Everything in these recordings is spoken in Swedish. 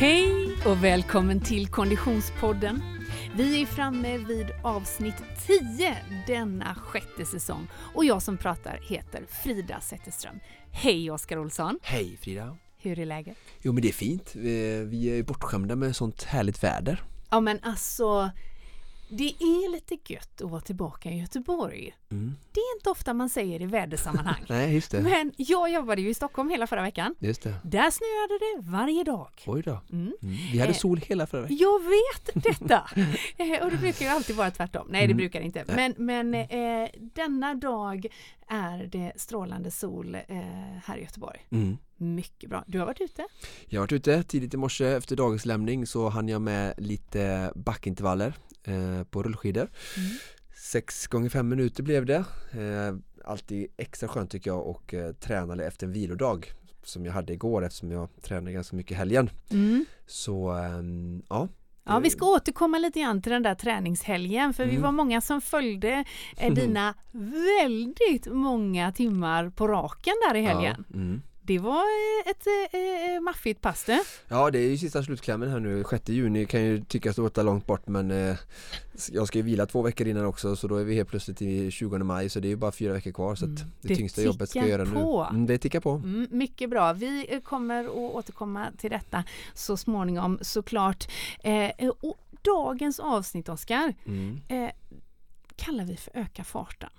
Hej och välkommen till Konditionspodden. Vi är framme vid avsnitt 10 denna sjätte säsong och jag som pratar heter Frida Zetterström. Hej Oskar Olsson! Hej Frida! Hur är läget? Jo men det är fint. Vi, vi är bortskämda med sånt härligt väder. Ja men alltså det är lite gött att vara tillbaka i Göteborg. Mm. Det är inte ofta man säger i vädersammanhang. Nej, just det. Men jag jobbade ju i Stockholm hela förra veckan. Just det. Där snöade det varje dag. Oj då. Mm. Mm. Vi hade Eh. sol hela förra veckan. Jag vet detta! Eh, och det brukar ju alltid vara tvärtom. Nej, det Mm. brukar det inte. Men, men eh, denna dag är det strålande sol eh, här i Göteborg. Mm. Mycket bra. Du har varit ute? Jag har varit ute tidigt i morse efter dagens lämning så hann jag med lite backintervaller eh, på rullskidor. Mm. Sex gånger fem minuter blev det. Eh, alltid extra skönt tycker jag och eh, tränade efter en vilodag som jag hade igår eftersom jag tränade ganska mycket i helgen. Mm. Så ehm, ja. Ja, vi ska återkomma lite grann till den där träningshelgen för vi Mm. var många som följde dina väldigt många timmar på raken där i helgen. Ja, mm. Det var eh, ett eh, maffigt pass det. Ja det är ju sista slutklämmen här nu, 6 juni kan ju tyckas låta långt bort men eh, jag ska ju vila två veckor innan också så då är vi helt plötsligt i 20 maj så det är ju bara fyra veckor kvar så Mm. det, Det tyngsta jobbet ska jag göra på. nu. Mm, det tickar på. Mm, mycket bra. Vi kommer att återkomma till detta så småningom såklart. Eh, och dagens avsnitt, Oskar, Mm. eh, kallar vi för Öka farten.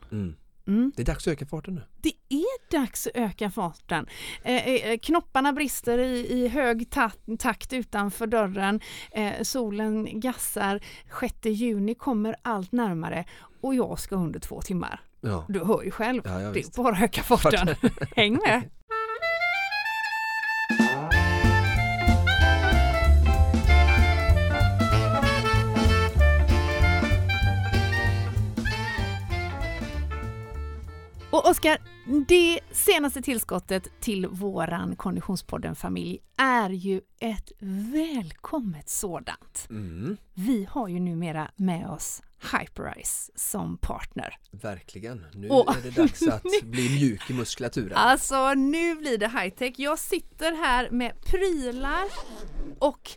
Mm. Det är dags att öka farten nu. Det är dags att öka farten. Eh, eh, knopparna brister i, i hög ta takt utanför dörren. Eh, solen gassar. 6 juni kommer allt närmare och jag ska under två timmar. Ja. Du hör ju själv. Ja, det är bara att öka farten. Häng med! Och Oskar, det senaste tillskottet till våran Konditionspodden-familj är ju ett välkommet sådant. Mm. Vi har ju numera med oss Hyperice som partner. Verkligen. Nu Och- är det dags att bli mjuk i muskulaturen. Alltså nu blir det high-tech. Jag sitter här med prylar och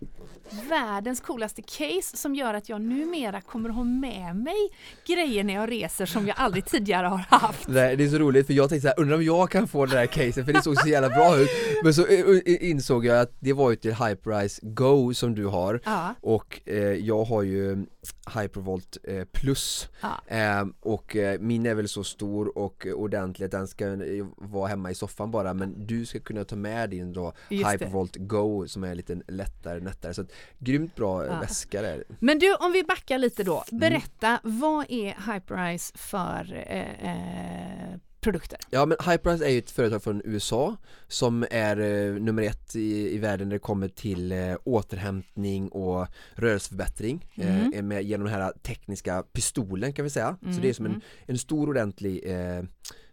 världens coolaste case som gör att jag numera kommer ha med mig grejer när jag reser som jag aldrig tidigare har haft. Nej, det är så roligt för jag tänkte såhär, undrar om jag kan få det där caset för det såg så jävla bra ut. Men så eh, eh, insåg jag att det var ju till Hyperice Go som du har. Ja, och eh, jag har ju Hypervolt eh, plus ja. eh, och eh, min är väl så stor och ordentlig att den ska vara hemma i soffan bara men du ska kunna ta med din då Just det. Hypervolt Go som är lite lättare, nättare så att grymt bra eh, Ja. väska där Men du, om vi backar lite då. Mm. Berätta, vad är Hyperice för eh, eh, produkter? Ja men Hyperice är ju ett företag från USA som är eh, nummer ett i, i världen när det kommer till eh, återhämtning och rörelseförbättring Mm. eh, med, genom den här tekniska pistolen kan vi säga. Mm, Så det är som en, mm. en stor ordentlig eh,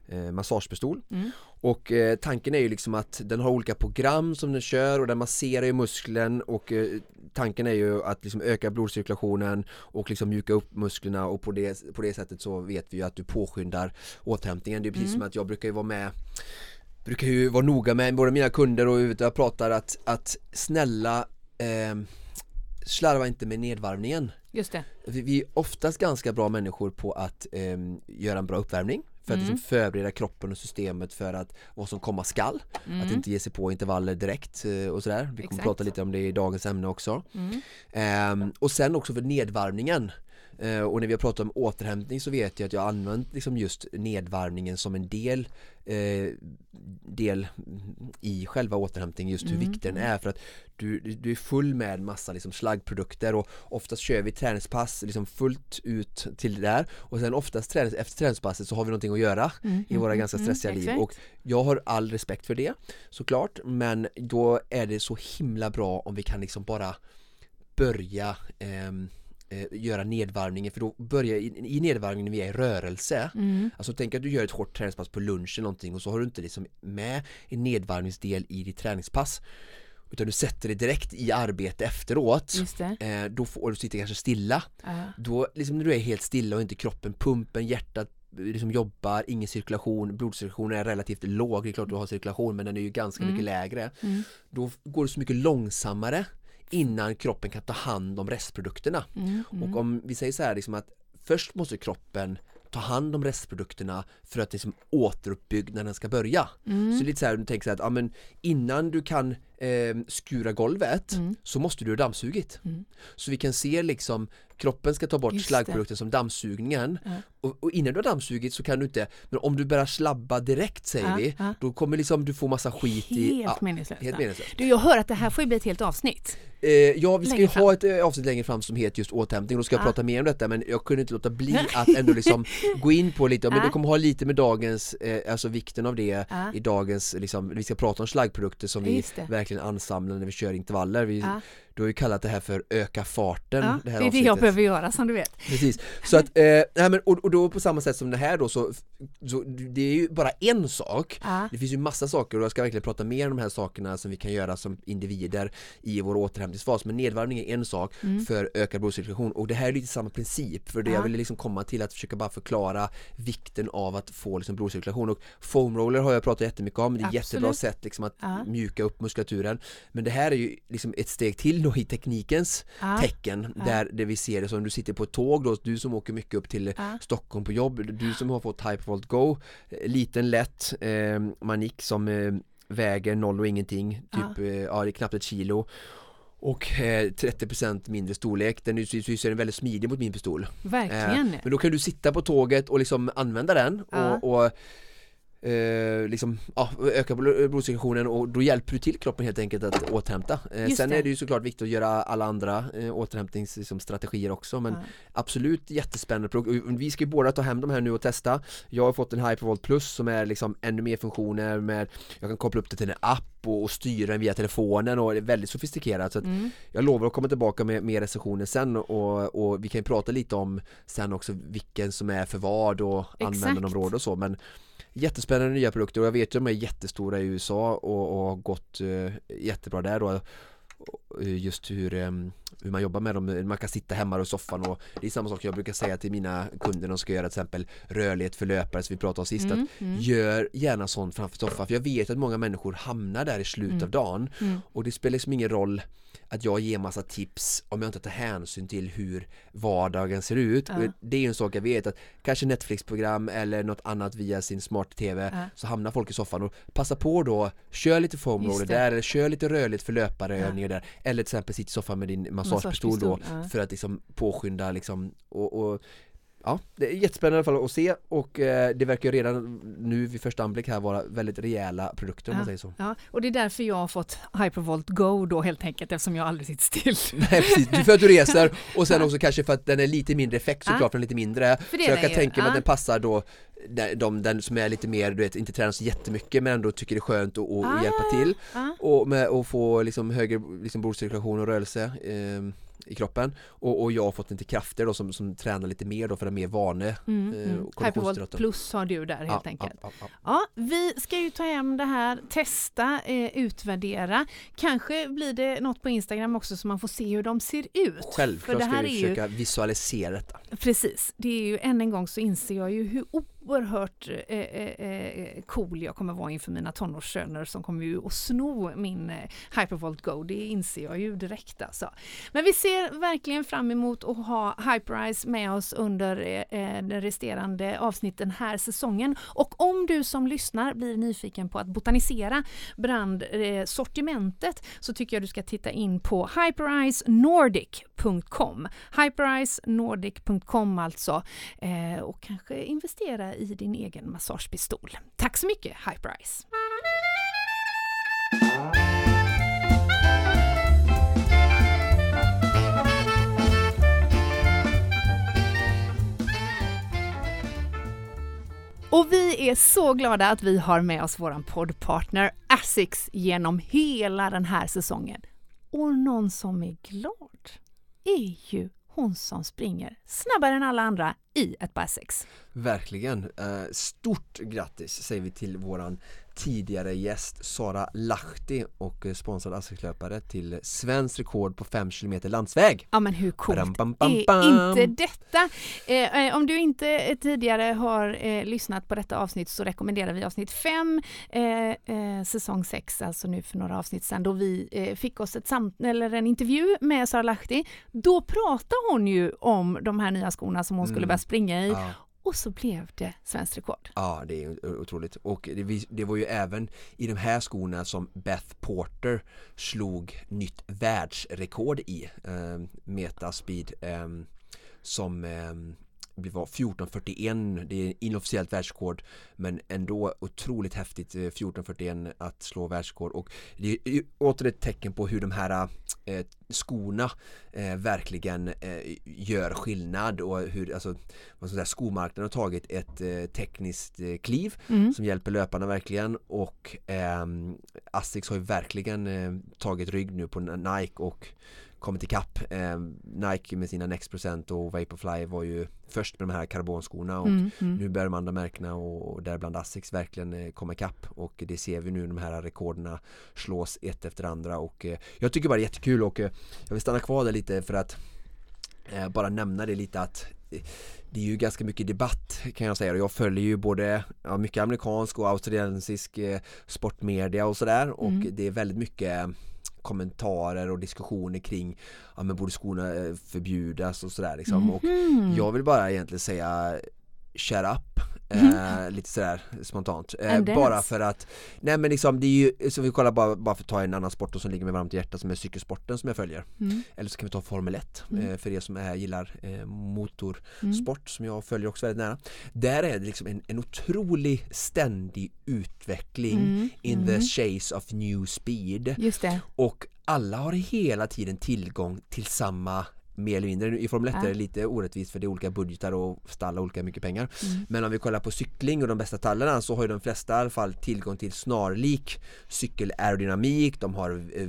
eh, massagepistol Mm. Och eh, tanken är ju liksom att den har olika program som den kör och den masserar ju muskeln och eh, tanken är ju att liksom öka blodcirkulationen och liksom mjuka upp musklerna och på det, på det sättet så vet vi ju att du påskyndar återhämtningen. Det är precis Mm. som att jag brukar ju vara med brukar ju vara noga med både mina kunder och ute jag pratar att, att snälla eh, slarva inte med nedvarvningen. Just det. Vi, vi är oftast ganska bra människor på att ehm, göra en bra uppvärmning för att Mm. liksom förbereda kroppen och systemet för att vad som komma skall. Mm. Att inte ge sig på intervaller direkt eh, och sådär. Vi kommer Exakt. prata lite om det i dagens ämne också. Mm. Ehm, och sen också för nedvarvningen. Eh, och när vi har pratat om återhämtning så vet jag att jag har använt liksom just nedvarvningen som en del eh, del i själva återhämtningen just hur Mm. viktig den är för att du, du är full med massa liksom slaggprodukter och oftast kör vi träningspass liksom fullt ut till det där och sen oftast tränings, efter träningspasset så har vi någonting att göra Mm, i våra mm, ganska mm, stressiga liv exakt. och jag har all respekt för det såklart men då är det så himla bra om vi kan liksom bara börja ehm, eh, göra nedvarvningen för då börjar i, i nedvarvningen vi är i rörelse Mm. Alltså tänk att du gör ett hårt träningspass på lunch eller någonting och så har du inte liksom med en nedvarvningsdel i ditt träningspass utan du sätter det direkt i arbete efteråt eh, då får, du sitter kanske stilla Ja. då liksom när du är helt stilla och inte kroppen, pumpen, hjärtat liksom jobbar, ingen cirkulation, blodcirkulationen är relativt låg, det är klart du har cirkulation men den är ju ganska Mm. mycket lägre Mm. då går det så mycket långsammare innan kroppen kan ta hand om restprodukterna. Mm, mm. Och om vi säger så här liksom att först måste kroppen ta hand om restprodukterna för att liksom återuppbyggnaden ska börja. Mm. Så lite så här, du tänker så här att ja, men innan du kan eh, skura golvet Mm. så måste du ha dammsugit. Mm. Så vi kan se liksom kroppen ska ta bort Just det. slaggprodukten som dammsugningen Ja. och, och innan du har dammsugit så kan du inte, men om du börjar slabba direkt säger Ja, vi, ja. då kommer liksom du få massa skit i Helt ja, meningslöst. helt meningslöst. Du, jag hör att det här får ju bli ett helt avsnitt. Eh, ja, vi ska ju fram. ha ett eh, avsnitt längre fram som heter just återhämtning och då ska jag Ja. prata mer om detta men jag kunde inte låta bli att ändå liksom gå in på lite, men det kommer ha lite med dagens, eh, alltså vikten av det i dagens, liksom, vi ska prata om slaggprodukter som vi Just det. verkligen ansamlar när vi kör intervaller. Vi, Ja. Du har ju kallat det här för öka farten. Ja, det det här är det jag behöver göra som du vet. Precis, så att, eh, nej men, och, och då på samma sätt som det här då så, så det är ju bara en sak Ja. Det finns ju massa saker och jag ska verkligen prata mer om de här sakerna som vi kan göra som individer i vår återhämtningsfas men nedvarvning är en sak för ökad blodcirkulation och det här är lite samma princip för det Mm. Ja. jag ville liksom komma till att försöka bara förklara vikten av att få liksom blodcirkulation och foam roller har jag pratat jättemycket om, det är ett jättebra sätt liksom att mjuka upp muskulaturen men det här är ju liksom ett steg till då i teknikens Ja. tecken Ja. där det vi ser det som du sitter på ett tåg då, du som åker mycket upp till Ja. Stockholm på jobb, du som har fått Hypervolt Go eh, liten lätt eh, manik som eh, väger noll och ingenting, typ eh, ja, det är knappt ett kilo och eh, 30% mindre storlek, den är, den väldigt smidig mot min pistol Verkligen. Eh, men då kan du sitta på tåget och liksom använda den och, och eh, liksom, ja, öka bl- blodcirkulationen och då hjälper du till kroppen helt enkelt att återhämta. Eh, sen det. är det ju såklart viktigt att göra alla andra eh, återhämtningsstrategier också men Ja. absolut jättespännande produkt. Vi ska ju båda ta hem de här nu och testa. Jag har fått en Hypervolt Plus som är liksom ännu mer funktioner med Jag kan koppla upp det till en app och, och styra den via telefonen och det är väldigt sofistikerat så Mm. jag lovar att komma tillbaka med mer recensioner sen och, och vi kan ju prata lite om sen också vilken som är för vad och användarområde och så men Jättespännande nya produkter och jag vet ju att de är jättestora i USA och, och har gått eh, jättebra där då. Och, just hur, eh, hur man jobbar med dem, man kan sitta hemma i soffan och det är samma sak jag brukar säga till mina kunder när de ska göra till exempel rörlighet för löpare som vi pratade om sist Mm, att mm. gör gärna sånt framför soffan för jag vet att många människor hamnar där i slutet av dagen Mm. och det spelar liksom ingen roll att jag ger massa tips om jag inte tar hänsyn till hur vardagen ser ut. Ja. Det är ju en sak jag vet att kanske Netflix-program eller något annat via sin smart-tv Ja. så hamnar folk i soffan och passa på då, kör lite foam Just roller det. där eller kör lite rörligt för löparövningar där eller till exempel sitt i soffan med din massagepistol då Massagepistol, ja. för att liksom påskynda liksom och, och Ja, det är jättespännande i alla fall att se och eh, det verkar ju redan nu vid första anblick här vara väldigt rejäla produkter om man säger så. Ja, och det är därför jag har fått Hypervolt Go då helt enkelt eftersom jag aldrig sitter still. Nej precis, för att du reser och sen också kanske för att den är lite mindre effekt Ja. såklart, för den är lite mindre Så är jag kan ju, tänka mig ja. att den passar då de, de, den som är lite mer, du vet, inte tränar så jättemycket men ändå tycker det är skönt att, Ah. hjälpa till Ja. och med att få liksom högre liksom blodcirkulation och rörelse eh, i kroppen och, och jag har fått lite krafter då som, som tränar lite mer då för är mer vane Mm, eh, mm. Hypervolt plus har du där helt Ja, enkelt. ja, ja, ja. Vi ska ju ta hem det här, testa, eh, utvärdera. Kanske blir det något på Instagram också så man får se hur de ser ut. Självklart För det här ska vi är ju- försöka visualisera detta Precis, det är ju än en gång så inser jag ju hur oerhört eh, eh, eh, cool jag kommer vara inför mina tonårssöner som kommer ju att sno min Hypervolt Go. Det inser jag ju direkt alltså. Men vi ser ser verkligen fram emot att ha Hyperice med oss under eh, eh, den resterande avsnitten här säsongen. Och om du som lyssnar blir nyfiken på att botanisera brandsortimentet eh, så tycker jag du ska titta in på hypericenordic.com. Hypericenordic.com alltså eh, och kanske investera i din egen massagepistol. Tack så mycket Hyperice! Och vi är så glada att vi har med oss vår poddpartner Asics genom hela den här säsongen. Och någon som är glad är ju hon som springer snabbare än alla andra i ett par sex. Verkligen. Eh, stort grattis säger vi till våran tidigare gäst Sara Lahti och eh, sponsrad Asics-löpare till svensk rekord på 5 km landsväg. Ja men hur coolt Bam, bam, bam, är inte detta? Eh, eh, om du inte eh, tidigare har eh, lyssnat på detta avsnitt så rekommenderar vi avsnitt 5, eh, säsong 6, alltså nu för några avsnitt sedan då vi fick oss ett samt eller en intervju med Sara Lahti. Då pratade hon ju om de här nya skorna som hon skulle Mm. börja springa i Ja och så blev det svenskt rekord. Ja, det är otroligt. Och det, det var ju även i de här skorna som Beth Porter slog nytt världsrekord i. Eh, Metaspeed eh, som eh, det var 14.41, det är inofficiellt världsrekord men ändå otroligt häftigt eh, 14.41 att slå världsrekord och det är åter ett tecken på hur de här eh, skorna eh, verkligen eh, gör skillnad och hur alltså, vad ska jag säga, skomarknaden har tagit ett eh, tekniskt eh, kliv Mm. som hjälper löparna verkligen och ehm, Asics har ju verkligen eh, tagit rygg nu på Nike och kommit ikapp. Eh, Nike med sina Next Percent och Vaporfly var ju först med de här karbonskorna och Mm, mm. nu börjar de andra märkena och och däribland Asics verkligen eh, komma ikapp och det ser vi nu de här rekorderna slås ett efter andra och eh, jag tycker bara det är jättekul och eh, jag vill stanna kvar där lite för att eh, bara nämna det lite att eh, det är ju ganska mycket debatt kan jag säga och jag följer ju både ja, mycket amerikansk och australiensisk eh, sportmedia och sådär och Mm. det är väldigt mycket kommentarer och diskussioner kring ja men borde skorna eh, förbjudas och sådär liksom och Mhm. jag vill bara egentligen säga shut up eh, lite sådär spontant eh, bara för att nej men liksom det är ju så vi kollar bara, bara för att ta en annan sport som ligger mig varmt i hjärtat som är cykelsporten som jag följer Mm. eller så kan vi ta Formel 1 Mm. eh, för er som är, gillar eh, Mm. motorsport som jag följer också väldigt nära där är det liksom en, en otrolig ständig utveckling Mm. in Mm. the chase of new speed Just det. och alla har hela tiden tillgång till samma mer eller mindre, i Formel 1 Ja. är det lite orättvist för det är olika budgetar och stall har olika mycket pengar Mm. Men om vi kollar på cykling och de bästa stallarna så har ju de flesta i alla fall tillgång till snarlik cykelaerodynamik, de har eh,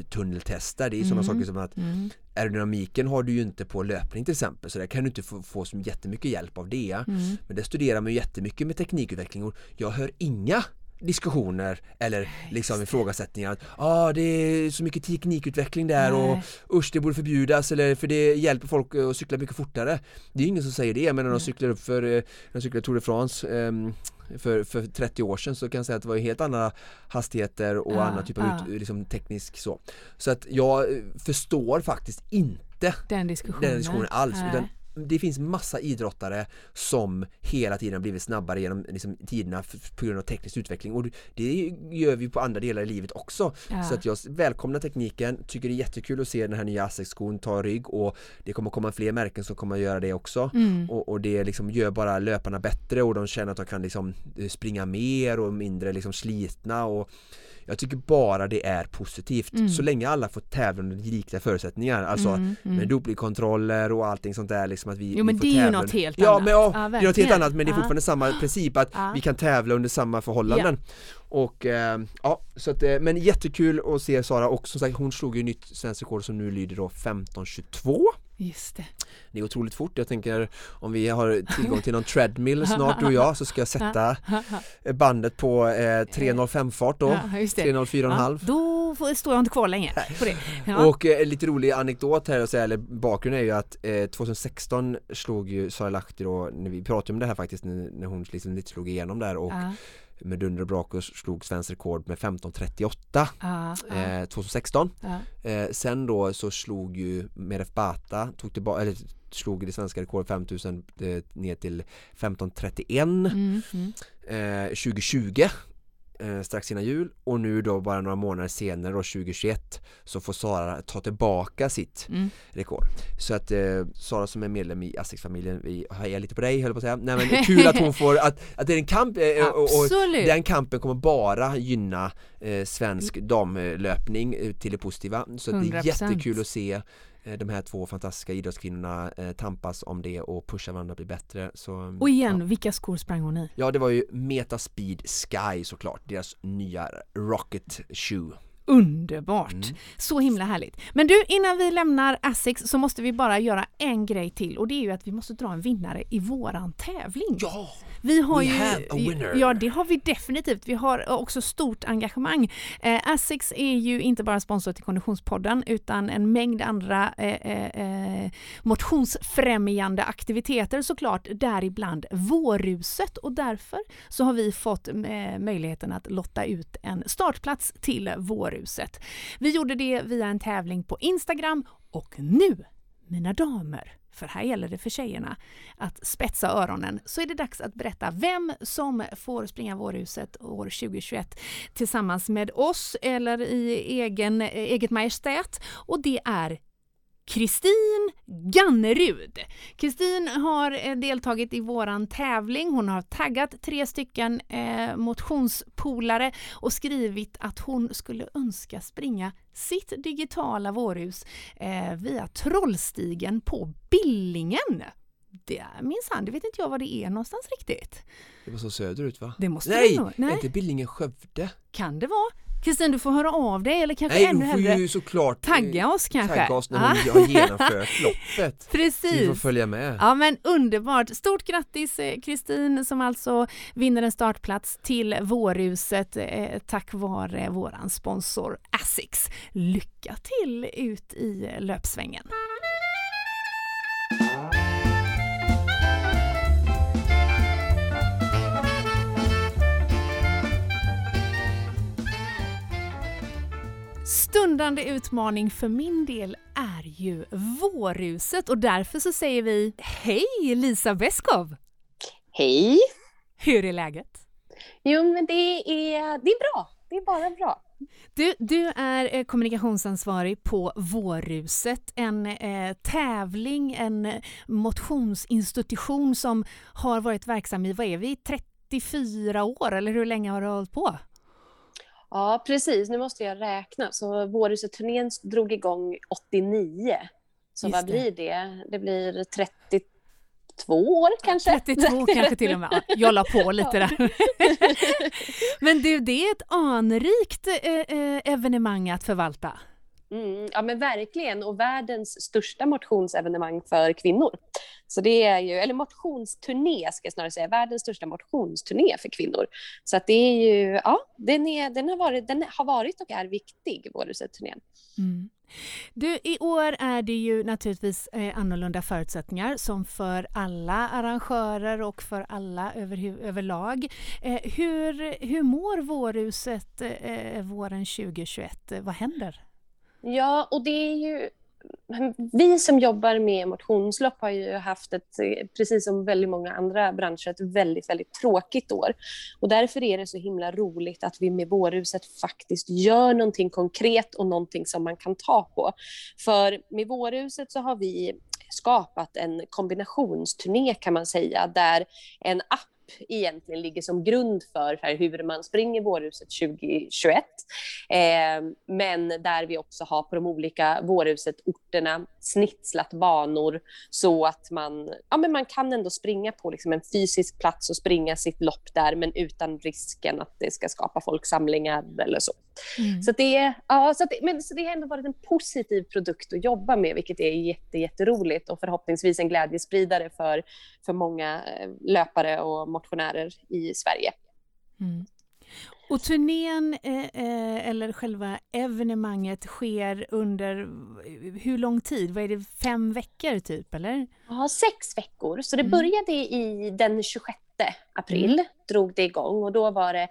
vindtunneltester, det är sådana Mm. saker som att Mm. aerodynamiken har du ju inte på löpning till exempel så där kan du inte få, få så jättemycket hjälp av det Mm. men det studerar man ju jättemycket med teknikutveckling och jag hör inga diskussioner eller liksom ifrågasättningar att ah, det är så mycket teknikutveckling där och Nej. usch det borde förbjudas eller för det hjälper folk att cykla mycket fortare Det är ingen som säger det men när de cyklar upp för, eh, de cyklar Tour de France ehm, för, för 30 år sedan så kan jag säga att det var helt andra hastigheter och Ja, annan typ av ja. ut, liksom teknisk så Så att jag eh, förstår faktiskt inte Den diskussionen. den diskussionen alls utan det finns massa idrottare som hela tiden har blivit snabbare genom liksom, tiderna på grund av teknisk utveckling och det gör vi på andra delar i livet också. Ja. Så att jag välkomnar tekniken, tycker det är jättekul att se den här nya Asics-skon ta rygg och det kommer komma fler märken som kommer att göra det också. Mm. Och, och det liksom gör bara löparna bättre och de känner att de kan liksom springa mer och mindre liksom slitna och jag tycker bara det är positivt Mm. så länge alla får tävla under lika förutsättningar alltså Mm, mm. med dopingkontroller och allting sånt där liksom att vi, Jo, men får det är ju något helt ja, annat. Men, ja, Ja, det är något helt annat men det är Ja. fortfarande samma princip att Ja. vi kan tävla under samma förhållanden och eh, ja, så att, eh, men jättekul att se Sara och som sagt hon slog ju nytt svenskt rekord som nu lyder då 15.22 Just det. det är otroligt fort, jag tänker om vi har tillgång till någon treadmill snart du och jag så ska jag sätta bandet på eh, 3.05 fart då Ja, just det. 3.04,5 Ja, då får- står jag inte kvar länge på. Ja. Och eh, lite rolig anekdot här att säga, eller bakgrund är ju att eh, 2016 slog ju Sara Lahti då, när vi pratade om det här faktiskt när, när hon liksom lite slog igenom där och ja, med dunder och brak och slog svensk rekord med 15.38 ja, ja, eh, 2016 ja. eh, Sen då så slog ju Meref Bata, tog tillbaka, eller slog det svenska rekordet 5000 eh, ner till 15.31 Mm, mm. eh, 2020 eh, strax innan jul och nu då bara några månader senare då 2021 så får Sara ta tillbaka sitt Mm. rekord. Så att eh, Sara som är medlem i Asics-familjen, vi hejar lite på dig höll på att säga. Nej men kul att hon får, att, att det är en kamp eh, och, och den kampen kommer bara gynna eh, svensk damlöpning eh, till det positiva. Så att det är 100%. jättekul att se de här två fantastiska idrottskvinnorna eh, tampas om det och pusha varandra att bli bättre. Så, Och igen, ja. vilka skor sprang hon i? Ja det var ju Metaspeed Sky såklart, deras nya Rocket Shoe Underbart! Mm. Så himla härligt. Men du, innan vi lämnar Asics så måste vi bara göra en grej till och det är ju att vi måste dra en vinnare i våran tävling. Ja! Vi har We ju, have a winner. Ja, det har vi definitivt. Vi har också stort engagemang. Eh, Asics är ju inte bara sponsor till Konditionspodden utan en mängd andra eh, eh, eh, motionsfrämjande aktiviteter såklart, däribland Vårruset och därför så har vi fått eh, möjligheten att lotta ut en startplats till Vårruset. Vi gjorde det via en tävling på Instagram och nu, mina damer, för här gäller det för tjejerna att spetsa öronen, så är det dags att berätta vem som får springa Vårhuset år 2021 tillsammans med oss eller i egen, eget majestät och det är Kristin Gannerud. Kristin har eh, deltagit i våran tävling. Hon har taggat tre stycken eh, motionspolare och skrivit att hon skulle önska springa sitt digitala vårhus eh, via Trollstigen på Billingen. Det minsann, det vet inte jag var det är någonstans riktigt. Det var så söderut va? Det måste Nej, det nog. Nej, inte Billingen Skövde. Kan det vara? Kristin, du får höra av dig eller kanske Nej, ännu hellre Nej, ju såklart tagga oss kanske. Tagga oss när hon har genomfört loppet. Precis. Så vi får följa med. Ja men underbart. Stort grattis eh, Kristin som alltså vinner en startplats till Vårhuset eh, tack vare våran sponsor Asics. Lycka till ut i löpsvängen. Stundande utmaning för min del är ju vårruset och därför så säger vi Hej Lisa Beskov! Hej! Hur är läget? Jo men det är, det är bra, det är bara bra. Du, du är eh, kommunikationsansvarig på Vårruset, en eh, tävling, en motionsinstitution som har varit verksam i, vad är vi, 34 år eller hur länge har du hållit på? Ja, precis. Nu måste jag räkna. Så Vårhuset-turnén drog igång 89. Så Just vad det. blir det? Det blir 32 år kanske? 32 kanske till och med. Jag la på lite där. Men du, det är ett anrikt eh, eh, evenemang att förvalta. Mm, ja men verkligen, och världens största motionsevenemang för kvinnor. Så det är ju, eller motionsturné ska jag snarare säga, världens största motionsturné för kvinnor. Så att det är ju, ja, den, är, den, har, varit, den har varit och är viktig, Vårhuset-turnén. Mm. Du, i år är det ju naturligtvis eh, annorlunda förutsättningar som för alla arrangörer och för alla över, överlag. Eh, hur, hur mår Vårhuset eh, våren 2021? Vad händer? Ja, och det är ju vi som jobbar med motionslopp har ju haft ett, precis som väldigt många andra branscher, ett väldigt, väldigt tråkigt år. Och därför är det så himla roligt att vi med Vårhuset faktiskt gör någonting konkret och någonting som man kan ta på. För med Vårhuset så har vi skapat en kombinationsturné kan man säga, där en app egentligen ligger som grund för, för hur man springer Vårhuset 2021. Eh, men där vi också har på de olika Vårhuset-orterna snitslat banor så att man, ja, men man kan ändå springa på liksom en fysisk plats och springa sitt lopp där men utan risken att det ska skapa folksamlingar eller så. Mm. Så, det, ja, så, det, men, så det har ändå varit en positiv produkt att jobba med vilket är jätte, jätteroligt och förhoppningsvis en glädjespridare för, för många eh, löpare och motionärer i Sverige. Mm. Och turnén eh, eh, eller själva evenemanget sker under hur lång tid? Vad är det, fem veckor typ eller? Ja, sex veckor. Så det mm. började i den 26 april, mm. drog det igång och då var det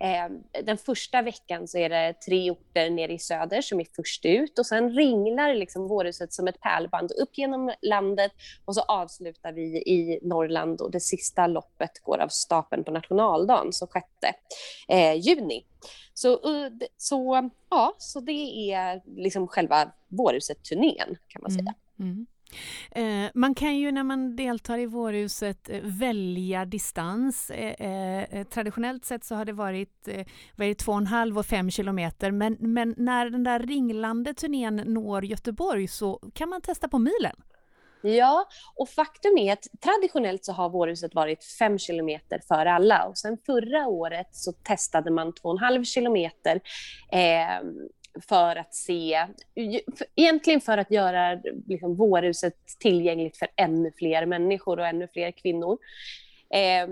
Eh, den första veckan så är det tre orter nere i söder som är först ut och sen ringlar liksom Vårhuset som ett pärlband upp genom landet och så avslutar vi i Norrland och det sista loppet går av stapeln på nationaldagen, så 6 eh, juni. Så, eh, så, ja, så det är liksom själva Vårhuset-turnén kan man säga. Mm. Mm. Eh, man kan ju när man deltar i Vårhuset eh, välja distans. Eh, traditionellt sett så har det varit eh, vad är det, två och en halv och fem kilometer men, men när den där ringlande turnén når Göteborg så kan man testa på milen. Ja, och faktum är att traditionellt så har Vårhuset varit fem kilometer för alla och sen förra året så testade man två och en halv kilometer eh, för att se, egentligen för att göra liksom, vårhuset tillgängligt för ännu fler människor och ännu fler kvinnor. Eh,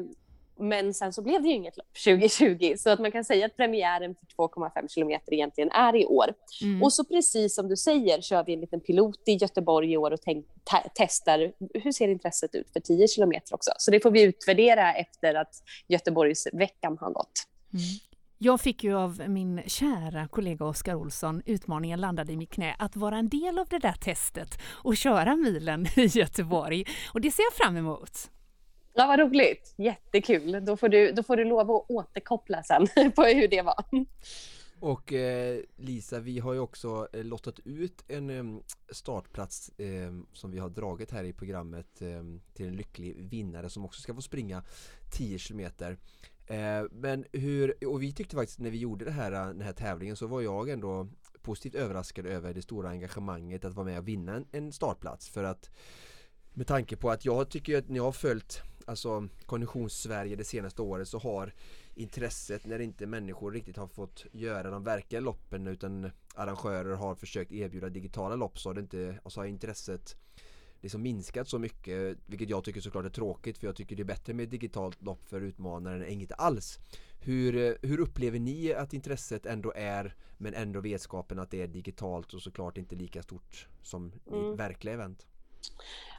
men sen så blev det ju inget lopp 2020, så att man kan säga att premiären för 2,5 kilometer egentligen är i år. Mm. Och så precis som du säger kör vi en liten pilot i Göteborg i år och tänk, testar hur ser intresset ut för 10 kilometer också. Så det får vi utvärdera efter att Göteborgsveckan har gått. Mm. Jag fick ju av min kära kollega Oskar Olsson, utmaningen landade i mitt knä, att vara en del av det där testet och köra milen i Göteborg. Och det ser jag fram emot. Ja, vad roligt. Jättekul. Då får du, då får du lov att återkoppla sen på hur det var. Och eh, Lisa, vi har ju också eh, lottat ut en eh, startplats eh, som vi har dragit här i programmet eh, till en lycklig vinnare som också ska få springa 10 kilometer. Eh, men hur, och vi tyckte faktiskt när vi gjorde det här, den här tävlingen så var jag ändå positivt överraskad över det stora engagemanget att vara med och vinna en, startplats. För att med tanke på att jag tycker att när jag har följt alltså Konditions-Sverige det senaste året så har intresset när inte människor riktigt har fått göra de verkliga loppen utan arrangörer har försökt erbjuda digitala lopp så har det inte, alltså har intresset liksom minskat så mycket vilket jag tycker såklart är tråkigt för jag tycker det är bättre med digitalt lopp för utmanaren än inget alls. Hur, hur upplever ni att intresset ändå är men ändå vetskapen att det är digitalt och såklart inte lika stort som mm. i verkliga event?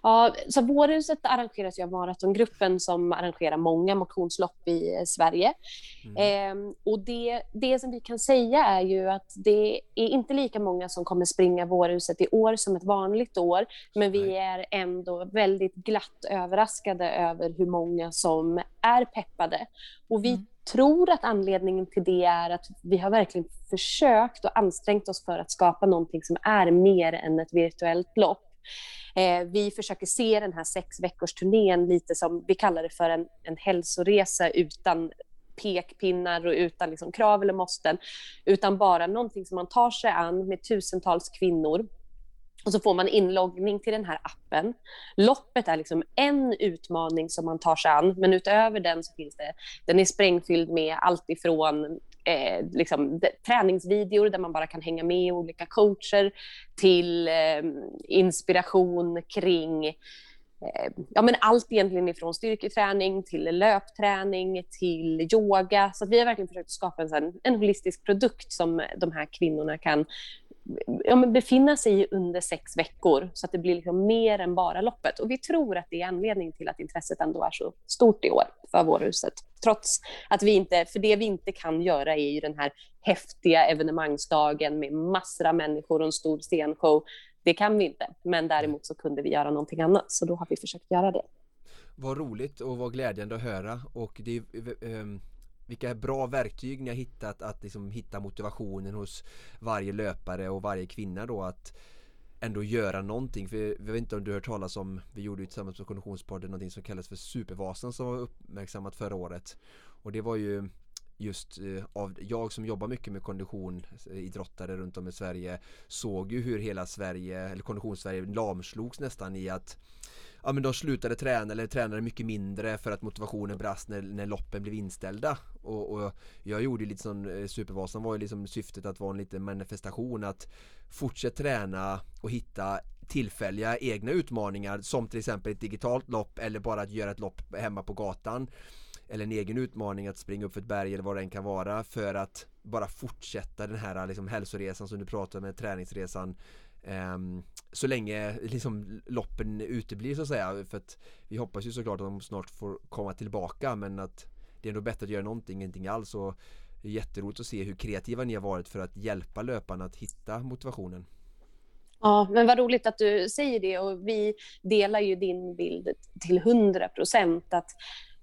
Ja, så Vårhuset arrangeras ju av Maratongruppen som arrangerar många motionslopp i eh, Sverige. Mm. Eh, och det, det som vi kan säga är ju att det är inte lika många som kommer springa Vårhuset i år som ett vanligt år, men vi Nej. är ändå väldigt glatt överraskade över hur många som är peppade. Och vi mm tror att anledningen till det är att vi har verkligen försökt och ansträngt oss för att skapa någonting som är mer än ett virtuellt lopp. Eh, vi försöker se den här sex veckors turnén lite som, vi kallar det för en, en hälsoresa utan pekpinnar och utan liksom krav eller måsten, utan bara någonting som man tar sig an med tusentals kvinnor. Och så får man inloggning till den här appen. Loppet är liksom en utmaning som man tar sig an, men utöver den så finns det, den är sprängfylld med allt ifrån eh, liksom, träningsvideor där man bara kan hänga med olika coacher till eh, inspiration kring eh, ja, men allt egentligen ifrån styrketräning till löpträning till yoga. Så vi har verkligen försökt skapa en, en holistisk produkt som de här kvinnorna kan ja, men befinna sig i under sex veckor så att det blir liksom mer än bara loppet. Och vi tror att det är anledningen till att intresset ändå är så stort i år för Vårhuset. Trots att vi inte, för det vi inte kan göra är ju den här häftiga evenemangsdagen med massor av människor och en stor scenshow. Det kan vi inte, men däremot så kunde vi göra någonting annat, så då har vi försökt göra det. Vad roligt och vad glädjande att höra och det um vilka bra verktyg ni har hittat att liksom hitta motivationen hos varje löpare och varje kvinna då att ändå göra någonting. För jag vet inte om du har hört talas om, vi gjorde ju tillsammans med Konditionspodden någonting som kallas för Supervasan som var uppmärksammat förra året. Och det var ju just eh, av jag som jobbar mycket med kondition idrottare runt om i Sverige såg ju hur hela Sverige, eller konditionssverige lamslogs nästan i att ja men de slutade träna eller tränade mycket mindre för att motivationen brast när, när loppen blev inställda och, och jag gjorde lite sån eh, Supervasan var ju liksom syftet att vara en liten manifestation att fortsätta träna och hitta tillfälliga egna utmaningar som till exempel ett digitalt lopp eller bara att göra ett lopp hemma på gatan. Eller en egen utmaning att springa upp för ett berg eller vad det än kan vara för att bara fortsätta den här liksom hälsoresan som du pratar med träningsresan Um, så länge liksom loppen uteblir så att säga. För att vi hoppas ju såklart att de snart får komma tillbaka men att det är ändå bättre att göra någonting, ingenting alls och det är jätteroligt att se hur kreativa ni har varit för att hjälpa löparna att hitta motivationen. Ja, men vad roligt att du säger det och vi delar ju din bild till hundra procent att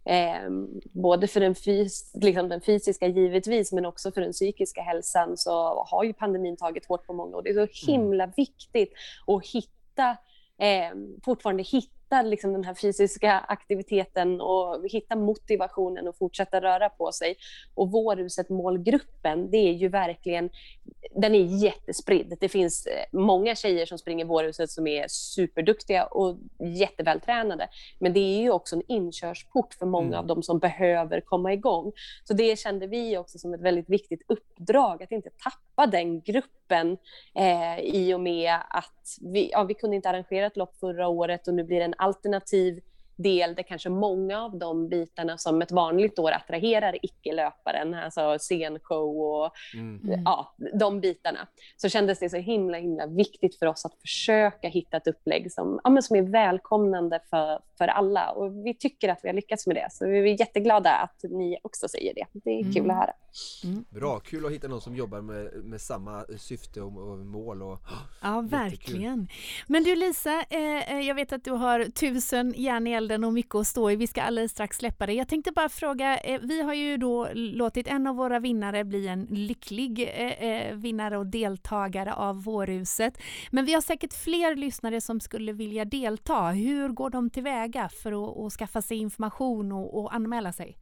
Eh, både för den, fys liksom den, fysiska givetvis, men också för den psykiska hälsan så har ju pandemin tagit hårt på många och det är så mm. himla viktigt att hitta, eh, fortfarande hitta hitta liksom den här fysiska aktiviteten och hitta motivationen och fortsätta röra på sig. Och Vårhuset-målgruppen, det är ju verkligen, den är jättespridd. Det finns eh, många tjejer som springer Vårhuset som är superduktiga och jättevältränade. Men det är ju också en inkörsport för många mm. av dem som behöver komma igång. Så det kände vi också som ett väldigt viktigt uppdrag, att inte tappa den gruppen gruppen eh, i och med att vi, ja, vi kunde inte arrangera ett lopp förra året och nu blir det en alternativ del där kanske många av de bitarna som ett vanligt år attraherar icke-löparen, alltså scenshow och mm. ja, de bitarna, så kändes det så himla himla viktigt för oss att försöka hitta ett upplägg som, ja, men som är välkomnande för, för alla och vi tycker att vi har lyckats med det så vi är jätteglada att ni också säger det. Det är mm. kul att höra. Mm. Bra, kul att hitta någon som jobbar med, med samma syfte och, och mål. Och, ja, verkligen. Men du Lisa, eh, eh, jag vet att du har tusen järn i elden och mycket att stå i. Vi ska alldeles strax släppa det. Jag tänkte bara fråga, eh, vi har ju då låtit en av våra vinnare bli en lycklig eh, eh, vinnare och deltagare av Vårhuset. Men vi har säkert fler lyssnare som skulle vilja delta. Hur går de tillväga för att, att skaffa sig information och, och anmäla sig?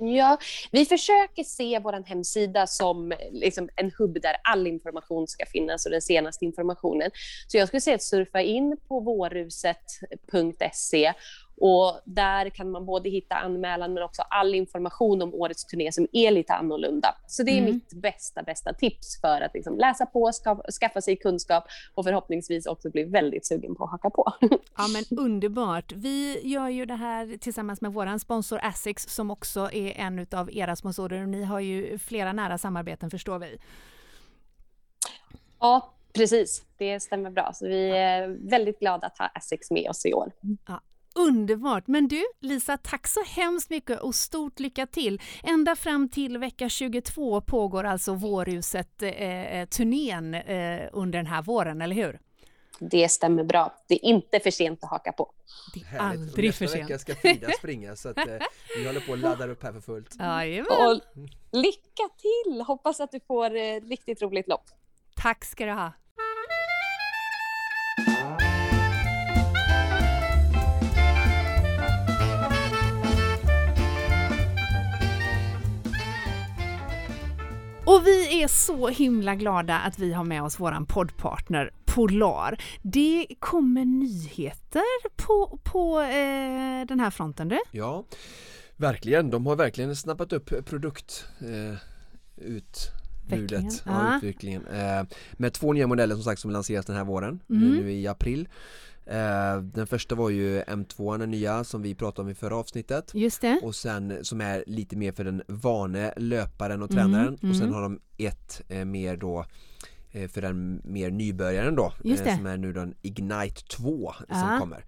Ja, vi försöker se vår hemsida som liksom en hubb där all information ska finnas och den senaste informationen. Så jag skulle säga att surfa in på vårhuset.se och där kan man både hitta anmälan men också all information om årets turné som är lite annorlunda. Så det är mm. mitt bästa, bästa tips för att liksom läsa på, skaffa sig kunskap och förhoppningsvis också bli väldigt sugen på att haka på. Ja men underbart. Vi gör ju det här tillsammans med vår sponsor Asics som också är en av era sponsorer och ni har ju flera nära samarbeten förstår vi. Ja, Precis, det stämmer bra. Så vi är väldigt glada att ha Essex med oss i år. Ja, Underbart! Men du Lisa, tack så hemskt mycket och stort lycka till! Ända fram till vecka 22 pågår alltså Vårhuset-turnén eh, eh, under den här våren, eller hur? Det stämmer bra. Det är inte för sent att haka på. Det är Härligt. aldrig för sent. Nästa vecka ska Frida springa så att eh, vi håller på att ladda upp här för fullt. Jajamän! Lycka till! Hoppas att du får eh, riktigt roligt lopp. Tack ska du ha! Och vi är så himla glada att vi har med oss våran poddpartner Polar. Det kommer nyheter på, på eh, den här fronten du? Ja, verkligen. De har verkligen snappat upp produkt eh, utbudet ja, utvecklingen. Eh, med två nya modeller som sagt som lanseras den här våren, mm. nu i april. Eh, den första var ju M2 den nya som vi pratade om i förra avsnittet Just det Och sen som är lite mer för den vane löparen och tränaren mm, och sen mm. har de ett eh, mer då eh, för den mer nybörjaren då som är nu den Ignite 2 som ja. kommer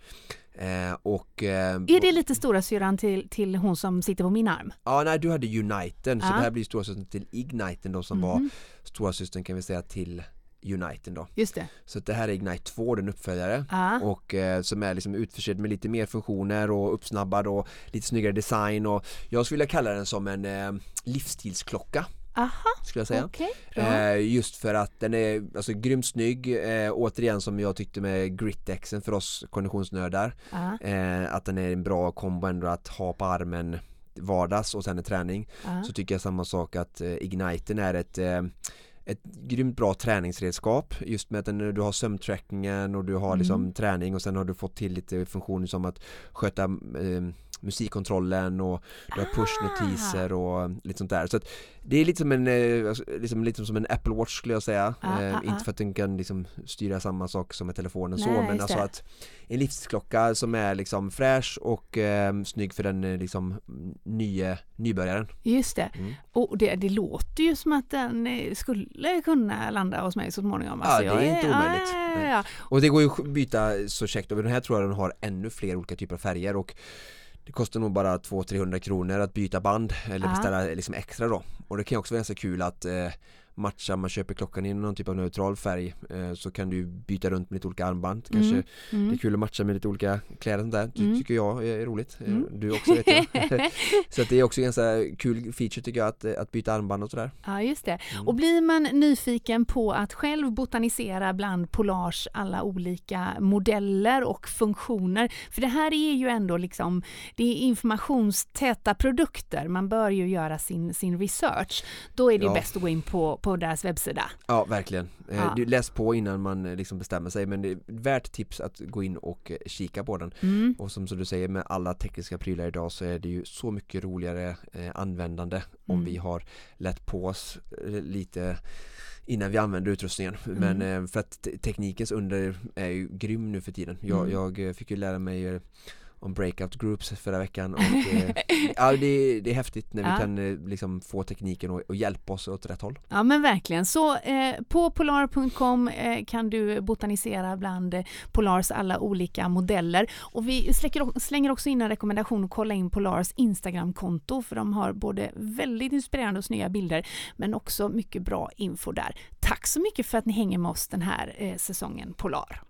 Eh, och, eh, är det lite stora syran till, till hon som sitter på min arm? Ja, nej du hade Uniten, så det här blir stora systern till Igniten då som mm. var stora systern kan vi säga till Uniten då. Just det. Så det här är Ignite 2, den uppföljare ah. och eh, som är liksom utförsedd med lite mer funktioner och uppsnabbad och lite snyggare design och jag skulle vilja kalla den som en eh, livsstilsklocka. Aha, skulle jag säga. Okay, eh, just för att den är alltså grymt snygg, eh, återigen som jag tyckte med Gritexen för oss konditionsnördar. Eh, att den är en bra kombo ändå att ha på armen vardags och sen en träning. Aha. Så tycker jag samma sak att eh, Igniten är ett eh, ett grymt bra träningsredskap just med att du har sömntrackingen och du har liksom mm. träning och sen har du fått till lite funktioner som att sköta eh, musikkontrollen och du har pushnotiser och lite sånt där. Så att det är lite som en, eh, alltså, liksom, lite som en Apple Watch skulle jag säga. Ah, eh, ah, inte för att den kan liksom styra samma sak som med telefonen Nej, så men alltså det. att en livsklocka som är liksom fräsch och eh, snygg för den eh, liksom nye nybörjaren. Just det. Mm. Och det, det låter ju som att den skulle kunna landa hos mig så småningom. Alltså, ja, det är inte är, omöjligt. Ah, ja. Och det går ju att byta så käckt och den här tror jag den har ännu fler olika typer av färger och det kostar nog bara 200-300 kronor att byta band eller beställa liksom extra då. Och det kan också vara ganska kul att eh, matcha, man köper klockan i någon typ av neutral färg eh, så kan du byta runt med lite olika armband kanske mm. Mm. det är kul att matcha med lite olika kläder och sånt där, det mm. tycker jag är roligt eh, mm. du också vet jag så att det är också en ganska kul feature tycker jag att, eh, att byta armband och sådär Ja just det, mm. och blir man nyfiken på att själv botanisera bland Polars alla olika modeller och funktioner för det här är ju ändå liksom det är informationstäta produkter, man bör ju göra sin, sin research då är det ja. bäst att gå in på, på deras webbsida. Ja, verkligen. Eh, ja. Läs på innan man eh, liksom bestämmer sig men det är värt tips att gå in och eh, kika på den. Mm. Och som, som du säger med alla tekniska prylar idag så är det ju så mycket roligare användande mm. om vi har lätt på oss lite innan vi använder utrustningen Mm. men för att te- teknikens under är ju grym nu för tiden jag, Mm. jag fick ju lära mig om breakout groups förra veckan och eh, ja, det, det är häftigt när vi Ja. kan eh, liksom få tekniken och, och hjälpa oss åt rätt håll Ja men verkligen. Så eh, på polar.com eh, kan du botanisera bland eh, Polars alla olika modeller. Och vi släcker, slänger också in en rekommendation att kolla in Polars Instagramkonto för de har både väldigt inspirerande och snygga bilder men också mycket bra info där. Tack så mycket för att ni hänger med oss den här eh, säsongen Polar.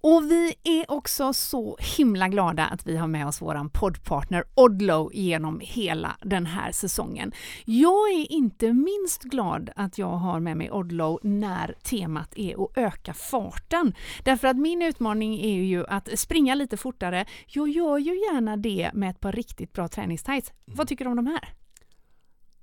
Och vi är också så himla glada att vi har med oss våran poddpartner Odlo genom hela den här säsongen. Jag är inte minst glad att jag har med mig Odlo när temat är att öka farten. Därför att min utmaning är ju att springa lite fortare. Jag gör ju gärna det med ett par riktigt bra träningstights. Vad tycker du om de här?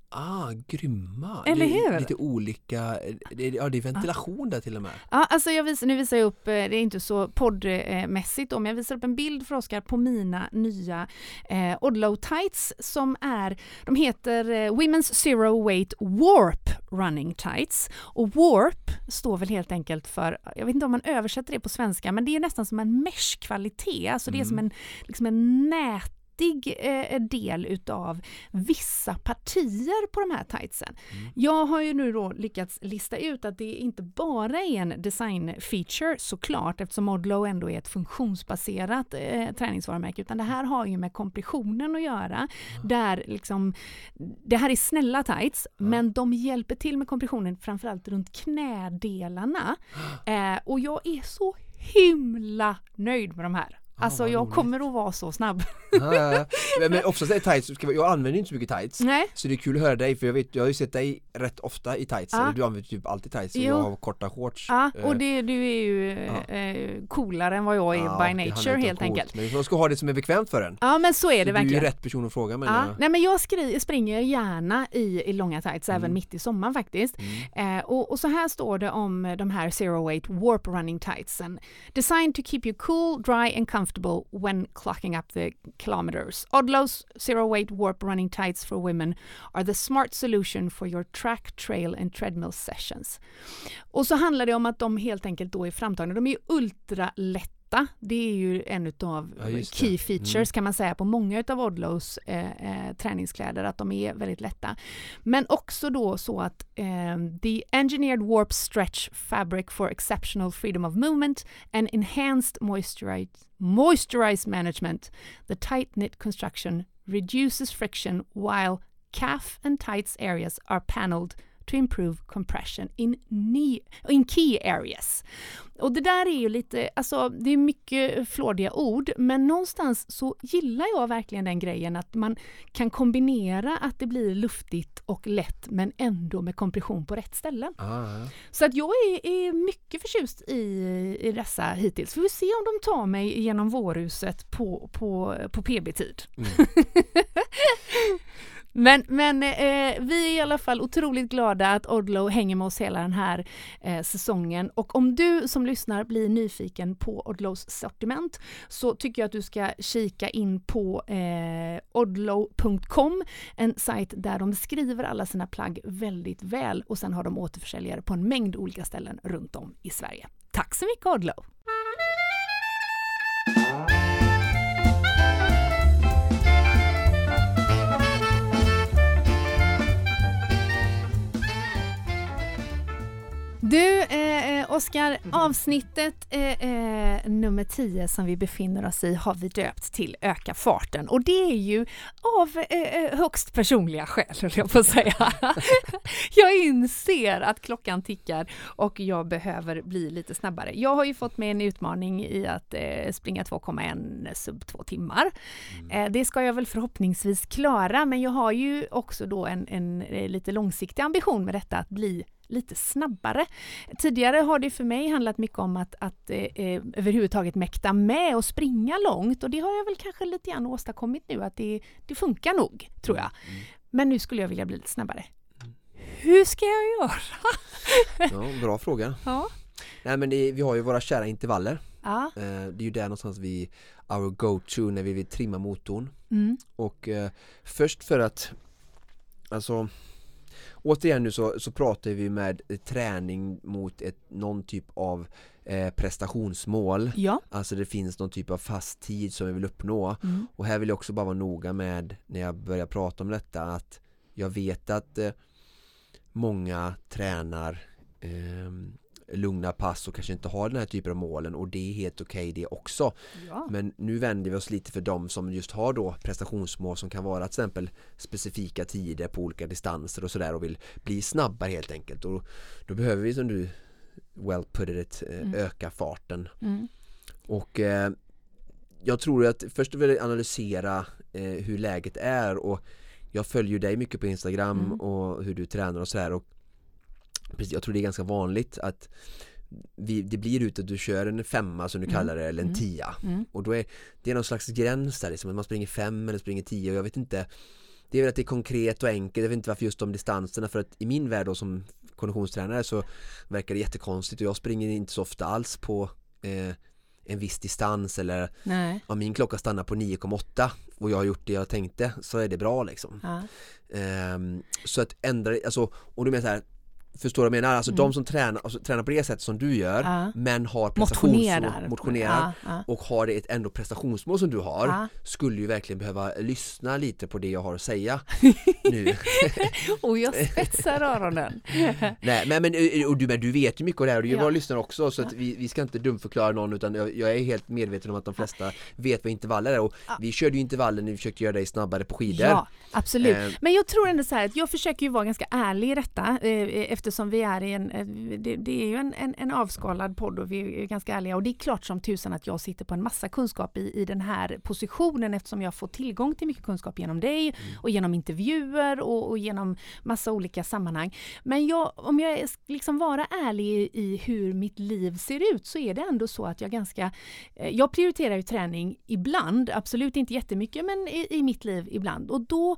Ah, grymma! Eller hur? Lite olika, det är, ja det är ventilation där till och med Ja, alltså jag visar, nu visar jag upp, eh, det är inte så poddmässigt men jag visar upp en bild för Oskar på mina nya eh, Odlo tights som är, de heter eh, Women's Zero Weight Warp Running Tights. Och Warp står väl helt enkelt för, jag vet inte om man översätter det på svenska, men det är nästan som en mesh-kvalitet, alltså det är som en, liksom en nät eh, del utav vissa partier på de här tightsen. Jag har ju nu då lyckats lista ut att det inte bara är en design feature såklart eftersom Odlo ändå är ett funktionsbaserat eh, träningsvarumärke utan det här har ju med kompressionen att göra. Där liksom, det här är snälla tights men de hjälper till med kompressionen framförallt runt knädelarna. Eh, och jag är så himla nöjd med de här. Alltså jag roligt. kommer att vara så snabb. ja, ja, ja. Men- oftast är tights, jag använder inte så mycket tights Nej. Så det är kul att höra dig för jag vet, jag har ju sett dig rätt ofta i tights, eller du använder typ alltid tights och Jo. jag har korta shorts Ja, Eh, och det, du är ju ja. eh, coolare än vad jag är by nature helt coolt, enkelt. Men man ska ha det som är bekvämt för en Ja men så är det Så Du är ju verkligen. rätt person att fråga men Ja. jag, Nej men jag skri- springer gärna i, i långa tights även Mm. mitt i sommaren faktiskt. mm. Eh, och, och så här står det om de här Zero Weight Warp Running Tightsen. Designed to keep you cool, dry and comfortable when clocking up the kilometers. Odlo's Zero Weight Warp Running Tights for women are the smart solution for your track, trail and treadmill sessions. Och så handlar det om att de helt enkelt då är framtagna. De är ju ultralätta. Det är ju en av Ja, key features Mm. kan man säga på många av Odlos eh, eh, träningskläder att de är väldigt lätta. Men också då så att eh, the engineered warp stretch fabric for exceptional freedom of movement and enhanced moisturize, moisturize management. The tight knit construction reduces friction while calf and tights areas are paneled to improve compression in, knee, in key areas. Och det där är ju lite, alltså det är mycket flådiga ord, men någonstans så gillar jag verkligen den grejen att man kan kombinera att det blir luftigt och lätt men ändå med kompression på rätt ställen. Ah, ja. Så att jag är, är mycket förtjust i, i dessa hittills. Vi får se om de tar mig genom vårhuset på, på, på PB-tid. Mm. Men, men eh, vi är i alla fall otroligt glada att Odlo hänger med oss hela den här eh, säsongen. Och om du som lyssnar blir nyfiken på Odlos sortiment så tycker jag att du ska kika in på eh, odlo.com, en sajt där de skriver alla sina plagg väldigt väl och sen har de återförsäljare på en mängd olika ställen runt om i Sverige. Tack så mycket Odlo! Du, eh, eh, Oskar, avsnittet eh, eh, nummer 10 som vi befinner oss i har vi döpt till Öka farten och det är ju av eh, eh, högst personliga skäl, höll jag på att säga. jag inser att klockan tickar och jag behöver bli lite snabbare. Jag har ju fått med en utmaning i att springa 2,1 sub 2 timmar. Eh, det ska jag väl förhoppningsvis klara, men jag har ju också då en, en eh, lite långsiktig ambition med detta att bli lite snabbare. Tidigare har det för mig handlat mycket om att, att eh, eh, överhuvudtaget mäkta med och springa långt och det har jag väl kanske lite grann åstadkommit nu att det, det funkar nog, tror jag. Men nu skulle jag vilja bli lite snabbare. Hur ska jag göra? ja, bra fråga Ja. Nej men det, vi har ju våra kära intervaller Ja. eh, Det är ju där någonstans vi Our go-to när vi vill trimma motorn Mm. Och eh, först för att Alltså återigen nu så, så pratar vi med träning mot ett, någon typ av eh, prestationsmål Ja. Alltså det finns någon typ av fast tid som vi vill uppnå Mm. och här vill jag också bara vara noga med när jag börjar prata om detta att jag vet att eh, många tränar eh, lugna pass och kanske inte har den här typen av målen och det är helt okej det också Ja. men nu vänder vi oss lite för dem som just har då prestationsmål som kan vara till exempel specifika tider på olika distanser och sådär och vill bli snabbare helt enkelt och då, behöver vi som du well put it eh, Mm. öka farten Mm. och eh, jag tror att först vill jag analysera eh, hur läget är och jag följer dig mycket på Instagram Mm. och hur du tränar och sådär och precis, jag tror det är ganska vanligt att vi, det blir ut att du kör en femma som du Mm. kallar det eller en Mm. tia Mm. och då är det är någon slags gräns där liksom, man springer fem eller springer tio och jag vet inte Det är väl att det är konkret och enkelt, jag vet inte varför just de distanserna för att i min värld då som konditionstränare så verkar det jättekonstigt och jag springer inte så ofta alls på eh, en viss distans eller Nej. om min klocka stannar på 9,8 och jag har gjort det jag tänkte så är det bra liksom Ja. Ehm, Så att ändra, alltså, och du menar så här Förstår du vad jag menar? Alltså Mm. de som tränar, alltså, tränar på det sättet som du gör Ja. men har prestationsmål, Motionerar. motionerar Ja, ja. och har ett ändå prestationsmål som du har skulle ju verkligen behöva lyssna lite på det jag har att säga nu. Och jag spetsar öronen. Nej men, men, och du, men du vet ju mycket av det här och du är ju våra lyssnare också så att vi, vi ska inte dumförklara någon utan jag, jag är helt medveten om att de flesta vet vad intervaller är och vi körde ju intervaller när vi försökte göra dig snabbare på skidor. Ja, absolut. Eh. Men jag tror ändå så här att jag försöker ju vara ganska ärlig i detta eh, eftersom vi är i en, eh, det, det är ju en, en, en avskalad podd och vi är ganska ärliga och det är klart som tusan att jag sitter på en massa kunskap i, i den här positionen eftersom jag får tillgång till mycket kunskap genom dig och genom intervjuer och, och genom massa olika sammanhang. Men jag, om jag liksom vara ärlig i, i hur mitt liv ser ut så är det ändå så att jag ganska Eh, Jag prioriterar ju träning ibland, absolut inte jättemycket, men i, i mitt liv ibland. Och då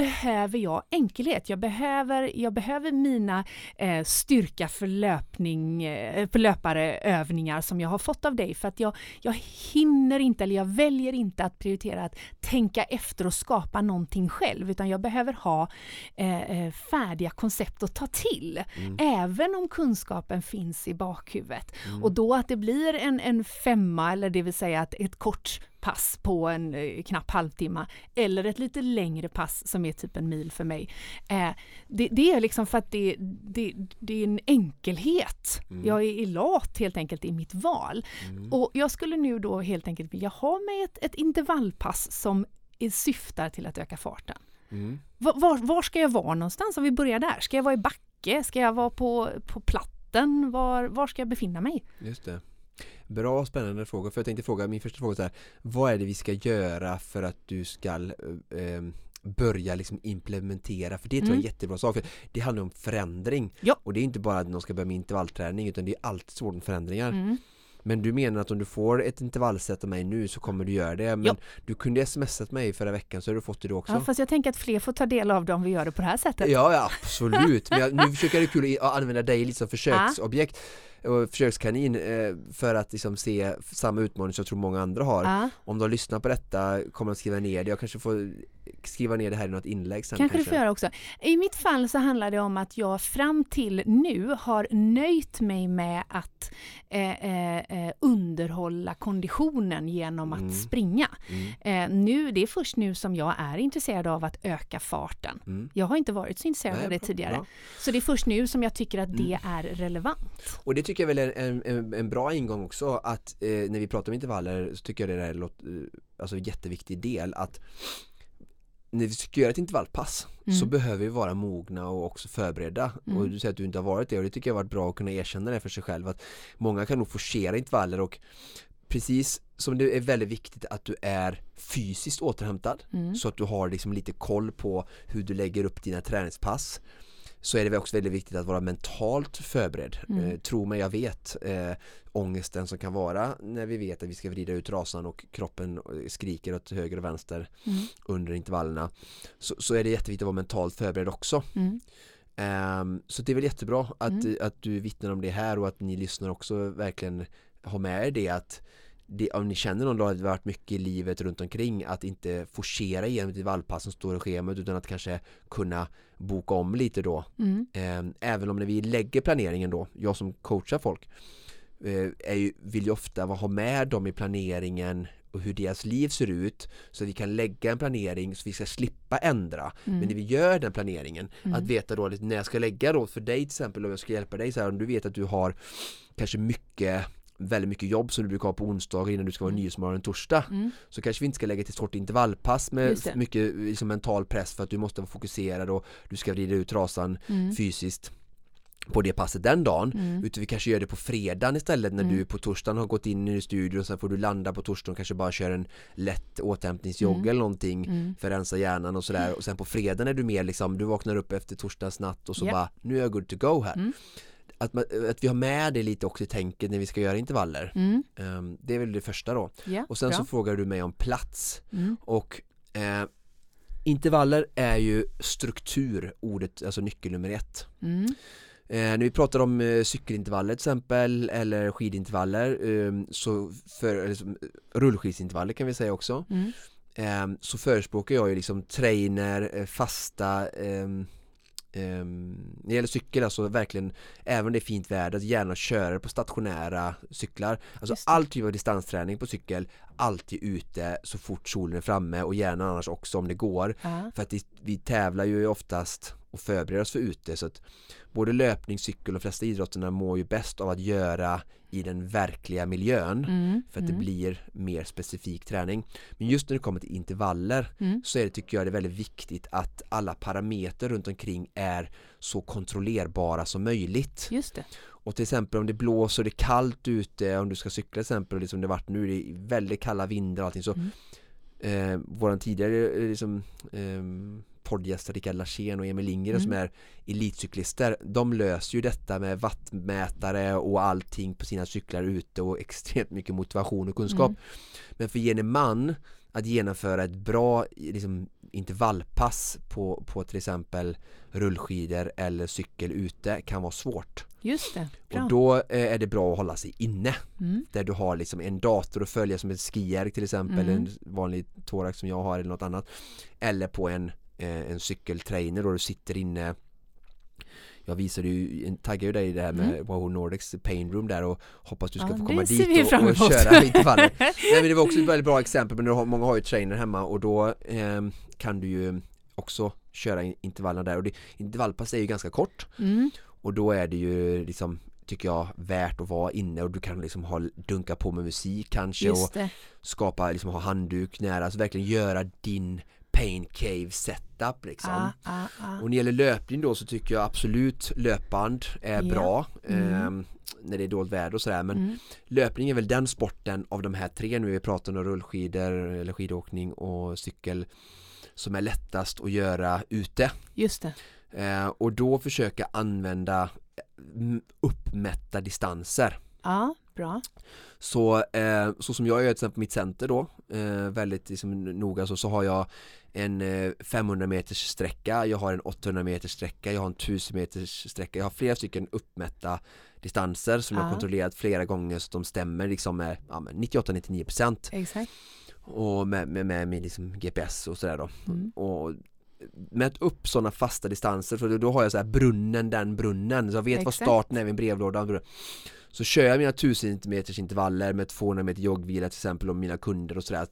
behöver jag enkelhet. Jag behöver, jag behöver mina eh, styrka för, löpning, eh, för löpareövningar som jag har fått av dig för att jag, jag hinner inte eller jag väljer inte att prioritera att tänka efter och skapa någonting själv utan jag behöver ha eh, eh, färdiga koncept att ta till. Även om kunskapen finns i bakhuvudet. Och då att det blir en, en femma eller det vill säga att ett kort pass på en eh, knapp halvtimme eller ett lite längre pass som är typ en mil för mig. Eh, det, det är liksom för att det, det, det är en enkelhet. Jag är lat helt enkelt i mitt val. Och jag skulle nu då helt enkelt vilja ha mig ett, ett intervallpass som syftar till att öka farten. Mm. Var, var, var ska jag vara någonstans om vi börjar där? Ska jag vara i backe? Ska jag vara på, på platten? Var, var ska jag befinna mig? Just det. Bra spännande fråga, för jag tänkte fråga, min första fråga är så här, vad är det vi ska göra för att du ska eh, eh, börja liksom implementera, för det tror jag är en Mm. jättebra sak, för det handlar om förändring Ja. och det är inte bara att någon ska börja med intervallträning utan det är alltid svårt med förändringar Mm. Men du menar att om du får ett intervallsätt av mig nu så kommer du göra det, men Ja. du kunde smsat mig förra veckan så har du fått det då också Ja, fast jag tänker att fler får ta del av det om vi gör det på det här sättet. Ja, ja absolut, men jag, nu försöker jag kul att använda dig lite som försöksobjekt och försökskanin eh, för att liksom se samma utmaning som jag tror många andra har Ja, Om de lyssnar på detta kommer de skriva ner det, jag kanske får skriva ner det här i något inlägg sen kanske du får göra också. I mitt fall så handlar det om att jag fram till nu har nöjt mig med att eh, eh, eh, underhålla konditionen genom att Mm. springa. Mm, Eh, nu, det är först nu som jag är intresserad av att öka farten. mm. Jag har inte varit så intresserad Nej, av det tidigare. bra. Så det är först nu som jag tycker att det Mm. är relevant. Och det tycker jag väl är en, en, en bra ingång också att eh, när vi pratar om intervaller så tycker jag det är en eh, alltså en jätteviktig del att när vi ska göra ett intervallpass Mm. så behöver vi vara mogna och också förberedda Mm. och du säger att du inte har varit det och det tycker jag har varit bra att kunna erkänna det för sig själv att många kan nog forcera intervaller och precis som det är väldigt viktigt att du är fysiskt återhämtad Mm. så att du har liksom lite koll på hur du lägger upp dina träningspass så är det också väldigt viktigt att vara mentalt förberedd. Mm. Eh, tro mig, jag vet eh, ångesten som kan vara när vi vet att vi ska vrida ut rasan och kroppen eh, skriker åt höger och vänster Mm. under intervallerna. Så, så är det jätteviktigt att vara mentalt förberedd också. Mm. Ehm, så det är väl jättebra att, Mm. att du vittnar om det här och att ni lyssnar också verkligen har med er det att det, om ni känner någon dag att det varit mycket i livet runt omkring att inte forcera igenom ett vallpass som står i schemat utan att kanske kunna boka om lite då. Mm. Eh, även om när vi lägger planeringen då, jag som coachar folk eh, ju, vill ju ofta ha med dem i planeringen och hur deras liv ser ut så vi kan lägga en planering så vi ska slippa ändra. Mm. Men när vi gör den planeringen, Mm. att veta då när jag ska lägga då för dig till exempel om jag ska hjälpa dig så här om du vet att du har kanske mycket väldigt mycket jobb som du brukar ha på onsdagar innan du ska vara Mm. nyhetsmorgon torsdag Mm. så kanske vi inte ska lägga till ett stort intervallpass med mycket liksom, mental press för att du måste vara fokuserad och du ska vrida ut trasan Mm. fysiskt på det passet den dagen Mm. utan vi kanske gör det på fredagen istället när Mm. du på torsdagen har gått in i studion sen får du landa på torsdagen och kanske bara köra en lätt återhämtningsjogg Mm. eller någonting Mm. för att rensa hjärnan och sådär och sen på fredagen är du mer liksom du vaknar upp efter torsdagens natt och så Ja. bara nu är jag good to go här Mm. Att, man, att vi har med det lite också i tänket när vi ska göra intervaller Mm. Ehm, det är väl det första då Ja, och sen bra. så frågar du mig om plats Mm. och eh, intervaller är ju struktur, ordet, alltså nyckel nummer ett. Mm. Eh, när vi pratar om eh, cykelintervaller till exempel eller skidintervaller eh, så för, eller, som, rullskidsintervaller kan vi säga också Mm. eh, så förespråkar jag ju liksom trainer, eh, fasta ehm, när det gäller cykel alltså verkligen även om det är fint väder att gärna köra på stationära cyklar. Alltså all typ av distansträning på cykel alltid ute så fort solen är framme och gärna annars också om det går. Ja. för att det, vi tävlar ju oftast och förbereder oss för ute så att både löpning, cykel och flesta idrotterna mår ju bäst av att göra i den verkliga miljön Mm. för att mm. det blir mer specifik träning. Men just när det kommer till intervaller Mm. så är det, tycker jag det är väldigt viktigt att alla parametrar runt omkring är så kontrollerbara som möjligt. Just det. Och till exempel om det blåser, det är kallt ute, om du ska cykla till exempel, och liksom det varit nu, det är väldigt kalla vindar och allting så Mm. eh, våran tidigare eh, liksom, eh, poddgäster Rickard Larsén och Emil Lindgren Mm. som är elitcyklister de löser ju detta med wattmätare och allting på sina cyklar ute och extremt mycket motivation och kunskap Mm. men för gemene man att genomföra ett bra liksom, intervallpass på, på till exempel rullskidor eller cykel ute kan vara svårt Just det. Bra. och då eh, är det bra att hålla sig inne Mm. där du har liksom en dator att följa som ett skier till exempel, Mm. en vanlig thorax som jag har eller något annat eller på en, en cykeltrainer då du sitter inne jag visade ju, taggade ju dig i det här med Wow Nordics Pain Room där och hoppas du ska Mm. Ja, få komma dit och, och köra intervaller. Nej men det var också ett väldigt bra exempel men du har, många har ju trainer hemma och då ehm, kan du ju också köra in- intervallerna där och det, intervallpass är ju ganska kort Mm. och då är det ju liksom tycker jag värt att vara inne och du kan liksom ha, dunka på med musik kanske och skapa, liksom ha handduk nära, alltså verkligen göra din pain cave setup liksom. Ah, ah, ah. Och när det gäller löpning då så tycker jag absolut löpband är Ja. bra Mm. ehm, när det är dåligt väder och sådär men Mm. löpning är väl den sporten av de här tre nu vi pratar om rullskidor eller skidåkning och cykel som är lättast att göra ute Just det. eh, och då försöka använda mm, uppmätta distanser Ja, bra. så, eh, så som jag gör till exempel mitt center då eh, väldigt liksom, noga så, så har jag en eh, 500 meters sträcka, jag har en 800 meters sträcka, jag har en 1000 meters sträcka, jag har flera stycken uppmätta distanser som jag Ja. har kontrollerat flera gånger så att de stämmer liksom med ja, men 98-99% Exakt. och med, med, med min liksom GPS och sådär då Mm. och mätt upp sådana fasta distanser för då, har jag så här brunnen den brunnen så jag vet Exakt. starten är vid en brevlåda så kör jag mina 1000 meters intervaller med 200 meter joggvila till exempel om mina kunder och sådär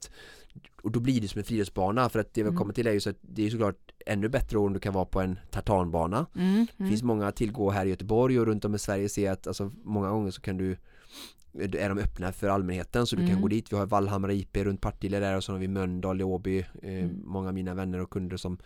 och då blir det som en friidrottsbana för att det vi Mm. kommer till är ju så att det är såklart ännu bättre om du kan vara på en tartanbana Mm. det Mm. finns många att tillgå här i Göteborg och runt om i Sverige ser att alltså, många gånger så kan du är de öppna för allmänheten så du kan Mm. gå dit. Vi har Vallhamra IP runt Partille där och så har vi Mölndal i Åby. Eh, Mm. Många av mina vänner och kunder som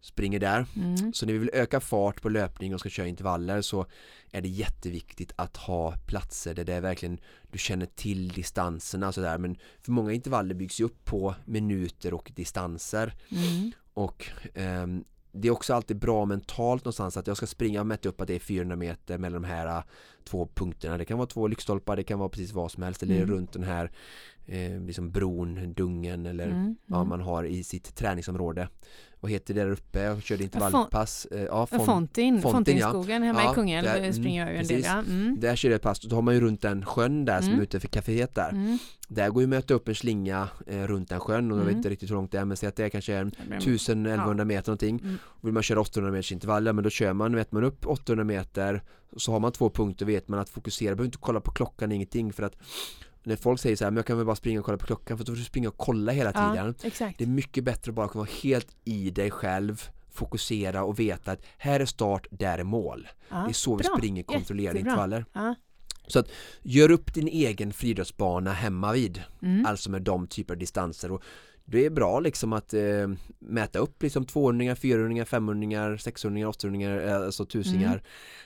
springer där. Mm. Så när vi vill öka fart på löpning och ska köra intervaller så är det jätteviktigt att ha platser där det är verkligen du känner till distanserna sådär men för många intervaller byggs ju upp på minuter och distanser Mm. och ehm, det är också alltid bra mentalt någonstans att jag ska springa och mäta upp att det är 400 meter mellan de här äh, två punkterna. Det kan vara två lyktstolpar, det kan vara precis vad som helst eller Mm. runt den här eh, liksom bron, dungen eller Mm, vad mm. man har i sitt träningsområde. Vad heter det där uppe? Jag körde intervallpass. Eh, Ja, Ja, font- Fontin, Fontin, Fontinskogen hemma Ja, i Kungälv där- eh, springer jag ju en del. Ja. Mm. Där körde jag ett pass, då har man ju runt den sjön där som Mm. är ute för kaféet där. Mm. Där går ju att möta upp en slinga eh, runt den sjön och jag vet Mm. inte riktigt hur långt det är men säg att det är kanske Men- 1000-1100 meter någonting. Mm. Vill man köra 800 meters intervaller men då kör man, vet man upp 800 meter så har man två punkter vet man att fokusera, behöver inte kolla på klockan ingenting för att när folk säger så här, men jag kan väl bara springa och kolla på klockan för då får du springa och kolla hela tiden. Ja. Det är mycket bättre att bara kunna vara helt i dig själv fokusera och veta att här är start, där är mål. Ja, Det är så vi bra. springer kontrollerade intervaller. Ja. Gör upp din egen friidrottsbana hemma vid Mm. Alltså med de typer av distanser och det är bra liksom att eh, mäta upp liksom 200 400 500 600 800 alltså tusingar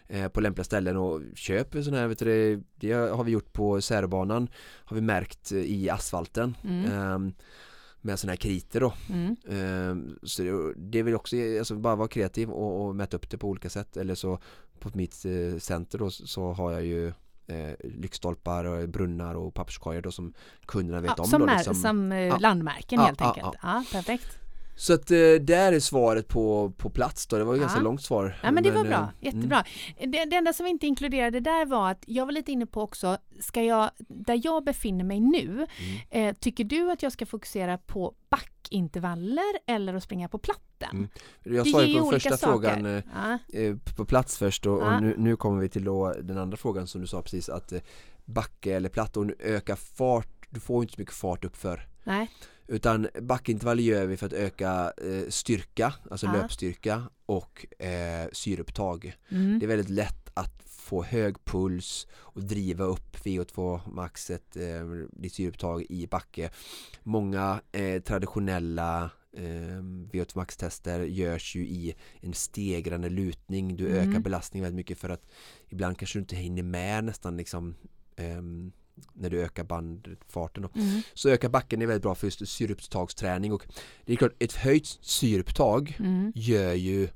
Mm. eh, på lämpliga ställen och köp sån här, vet du, det, det har vi gjort på Särobanan har vi märkt eh, i asfalten Mm. ehm, med sådana här kriter då Mm. Ehm, så det, det vill också alltså bara vara kreativ och, och mäta upp det på olika sätt eller så på mitt eh, center då så har jag ju eh, lyktstolpar, och brunnar och papperskorgar då som kunderna vet Ja, om som, då, liksom. som eh, Ja. landmärken Ja, helt enkelt. Ja, perfekt. Så att eh, där är svaret på, på plats då, det var ju Ja. ganska långt svar Ja, men det var eh, bra, mm. jättebra. Det, det enda som vi inte inkluderade där var att jag var lite inne på också, ska jag, där jag befinner mig nu, Mm. eh, tycker du att jag ska fokusera på backintervaller eller att springa på platten? Mm. Jag svarade på den första saker. frågan eh, eh, på plats först och, och nu, nu kommer vi till då den andra frågan som du sa precis att eh, backe eller platta och öka fart, du får inte så mycket fart uppför nej. utan backintervaller gör vi för att öka eh, styrka, alltså Ja. löpstyrka och eh, syreupptag. Mm. Det är väldigt lätt att få hög puls och driva upp VO2 maxet, eh, ditt syreupptag i backe. Många eh, traditionella eh, VO2 max-tester görs ju i en stegrande lutning. Du Mm. ökar belastningen väldigt mycket för att ibland kanske du inte hinner med nästan liksom ehm, när du ökar bandfarten. Mm. Så ökar backen är väldigt bra för just syreupptagsträning och det är klart ett höjt syreupptag Mm. gör ju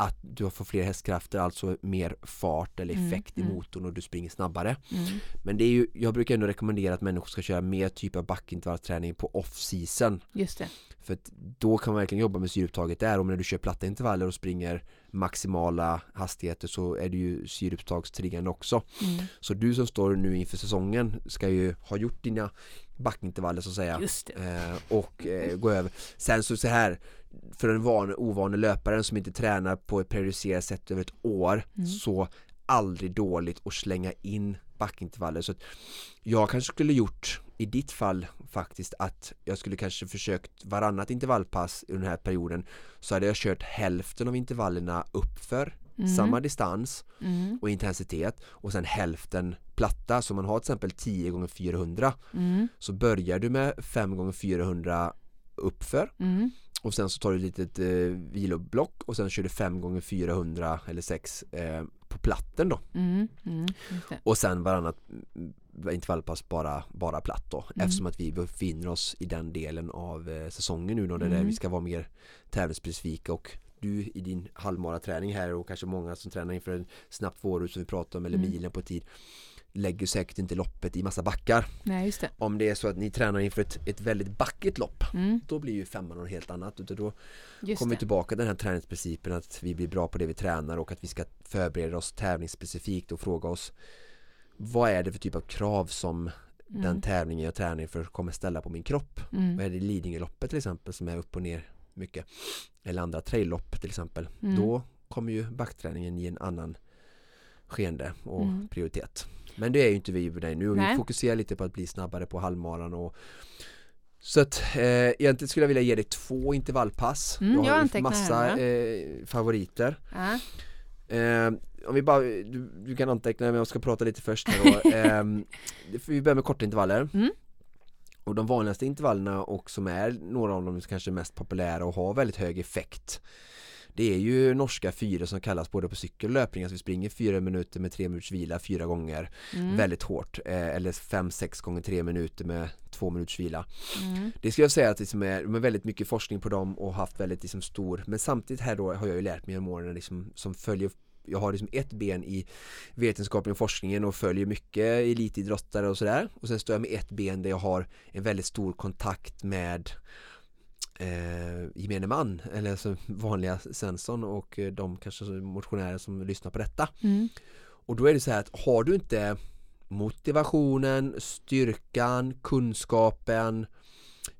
att du får fler hästkrafter, alltså mer fart eller Mm, effekt i mm. motorn och du springer snabbare. Mm. Men det är ju, jag brukar ändå rekommendera att människor ska köra mer typ av backintervallträning på off-season. Just det. För då kan man verkligen jobba med syreupptaget där och när du kör platta intervaller och springer maximala hastigheter så är det ju syreupptagstriggande också. Mm. Så du som står nu inför säsongen ska ju ha gjort dina backintervaller så att säga eh, och eh, gå över. Sen så, så här för en van, ovane löparen som inte tränar på ett periodiserat sätt över ett år Mm. så aldrig dåligt att slänga in backintervaller så att jag kanske skulle gjort i ditt fall faktiskt att jag skulle kanske försökt varannat intervallpass i den här perioden så hade jag kört hälften av intervallerna uppför Mm. samma distans Mm. och intensitet och sen hälften platta så man har till exempel 10 gånger 400 Mm. så börjar du med 5 gånger 400 uppför Mm. och sen så tar du ett litet eh, viloblock och sen kör du 5 gånger 400 eller 6 eh, på platten då Mm. Mm. Och sen varannat mm, intervallpass bara, bara platt då Mm. eftersom att vi befinner oss i den delen av eh, säsongen nu då där Mm. vi ska vara mer tävlingsspecifika och du i din halvmaraträning här och kanske många som tränar inför en snabbt vårrut som vi pratade om eller Mm. milen på tid lägger säkert inte loppet i massa backar Nej, det. om det är så att ni tränar inför ett, ett väldigt backigt lopp Mm. då blir ju femman något helt annat utan då Just kommer vi det. tillbaka till den här träningsprincipen att vi blir bra på det vi tränar och att vi ska förbereda oss tävlingsspecifikt och fråga oss vad är det för typ av krav som den Mm. tävlingen jag tränar inför kommer ställa på min kropp vad Mm. är det i Lidingöloppet till exempel som är upp och ner mycket eller andra traillopp till exempel Mm. då kommer ju backträningen i en annan skeende och Mm. prioritet men det är ju inte vi dig nu och vi Nej. fokuserar lite på att bli snabbare på halvmaran och så att eh, egentligen skulle jag vilja ge dig två intervallpass Mm, jag jag har antecknar massa eh, favoriter Ja. eh, om vi bara, du, du kan anteckna men jag ska prata lite först då. eh, Vi börjar med korta intervaller Mm. Och de vanligaste intervallerna och som är några av de kanske mest populära och har väldigt hög effekt Det är ju norska fyra som kallas både på cykel och löpning, alltså vi springer fyra minuter med tre minuters vila fyra gånger Mm. väldigt hårt eh, eller fem, sex gånger tre minuter med två minuters vila Mm. det skulle jag säga att liksom är, är väldigt mycket forskning på dem och haft väldigt liksom stor men samtidigt här då har jag ju lärt mig genom åren liksom, som följer jag har liksom ett ben i vetenskapen och forskningen och följer mycket elitidrottare och sådär och sen står jag med ett ben där jag har en väldigt stor kontakt med eh, gemene man eller alltså vanliga Svensson och eh, de kanske motionärer som lyssnar på detta. Mm. Och då är det så här att har du inte motivationen, styrkan, kunskapen,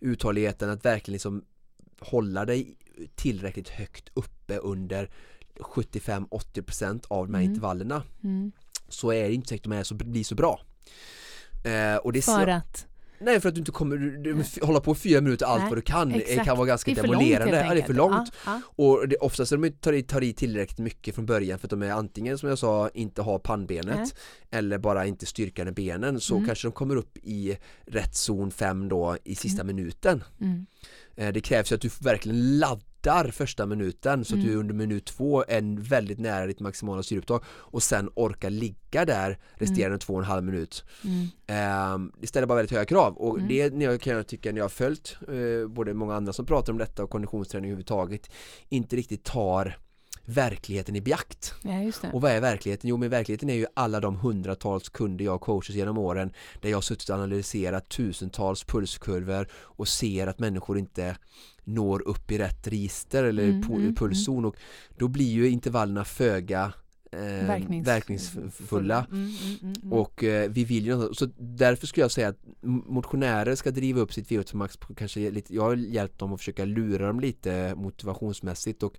uthålligheten att verkligen liksom hålla dig tillräckligt högt uppe under 75-80% av de här Mm. intervallerna Mm. så är det inte säkert att de är så, blir så bra. Eh, och det För att? Nej för att du inte kommer du, hålla på fyra minuter allt Nej, vad du kan det exakt. kan vara ganska Det långt demolerande. ja, det är för långt. Ja, Och det, oftast är de tar i, tar i tillräckligt mycket från början för att de är antingen som jag sa inte har pannbenet Nej. eller bara inte styrkan i benen så Mm. kanske de kommer upp i rätt zon 5 då i sista minuten. ja. Mm. Eh, Det krävs ju att du verkligen laddar första minuten så att du Mm. under minut två är väldigt nära ditt maximala syreupptag och sen orkar ligga där resterande två och en halv minut. Mm. Eh, det ställer bara väldigt höga krav och Mm. det jag, kan jag tycka när jag har följt eh, både många andra som pratar om detta och konditionsträning överhuvudtaget inte riktigt tar verkligheten i beakt. Ja. Och vad är verkligheten? Jo men verkligheten är ju alla de hundratals kunder jag coachat genom åren där jag suttit och analyserat tusentals pulskurvor och ser att människor inte når upp i rätt register eller Mm, mm, pulszon och då blir ju intervallerna föga eh, Verknings- verkningsfulla Mm, mm, mm, mm. och eh, vi vill ju så därför skulle jag säga att motionärer ska driva upp sitt VO2 max kanske lite, jag har hjälpt dem att försöka lura dem lite motivationsmässigt och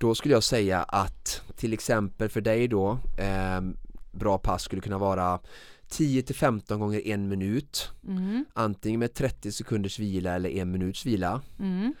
då skulle jag säga att till exempel för dig då eh, bra pass skulle kunna vara 10 till 15 gånger en minut. Mm, antingen med 30 sekunders vila eller en minuts vila. Mm,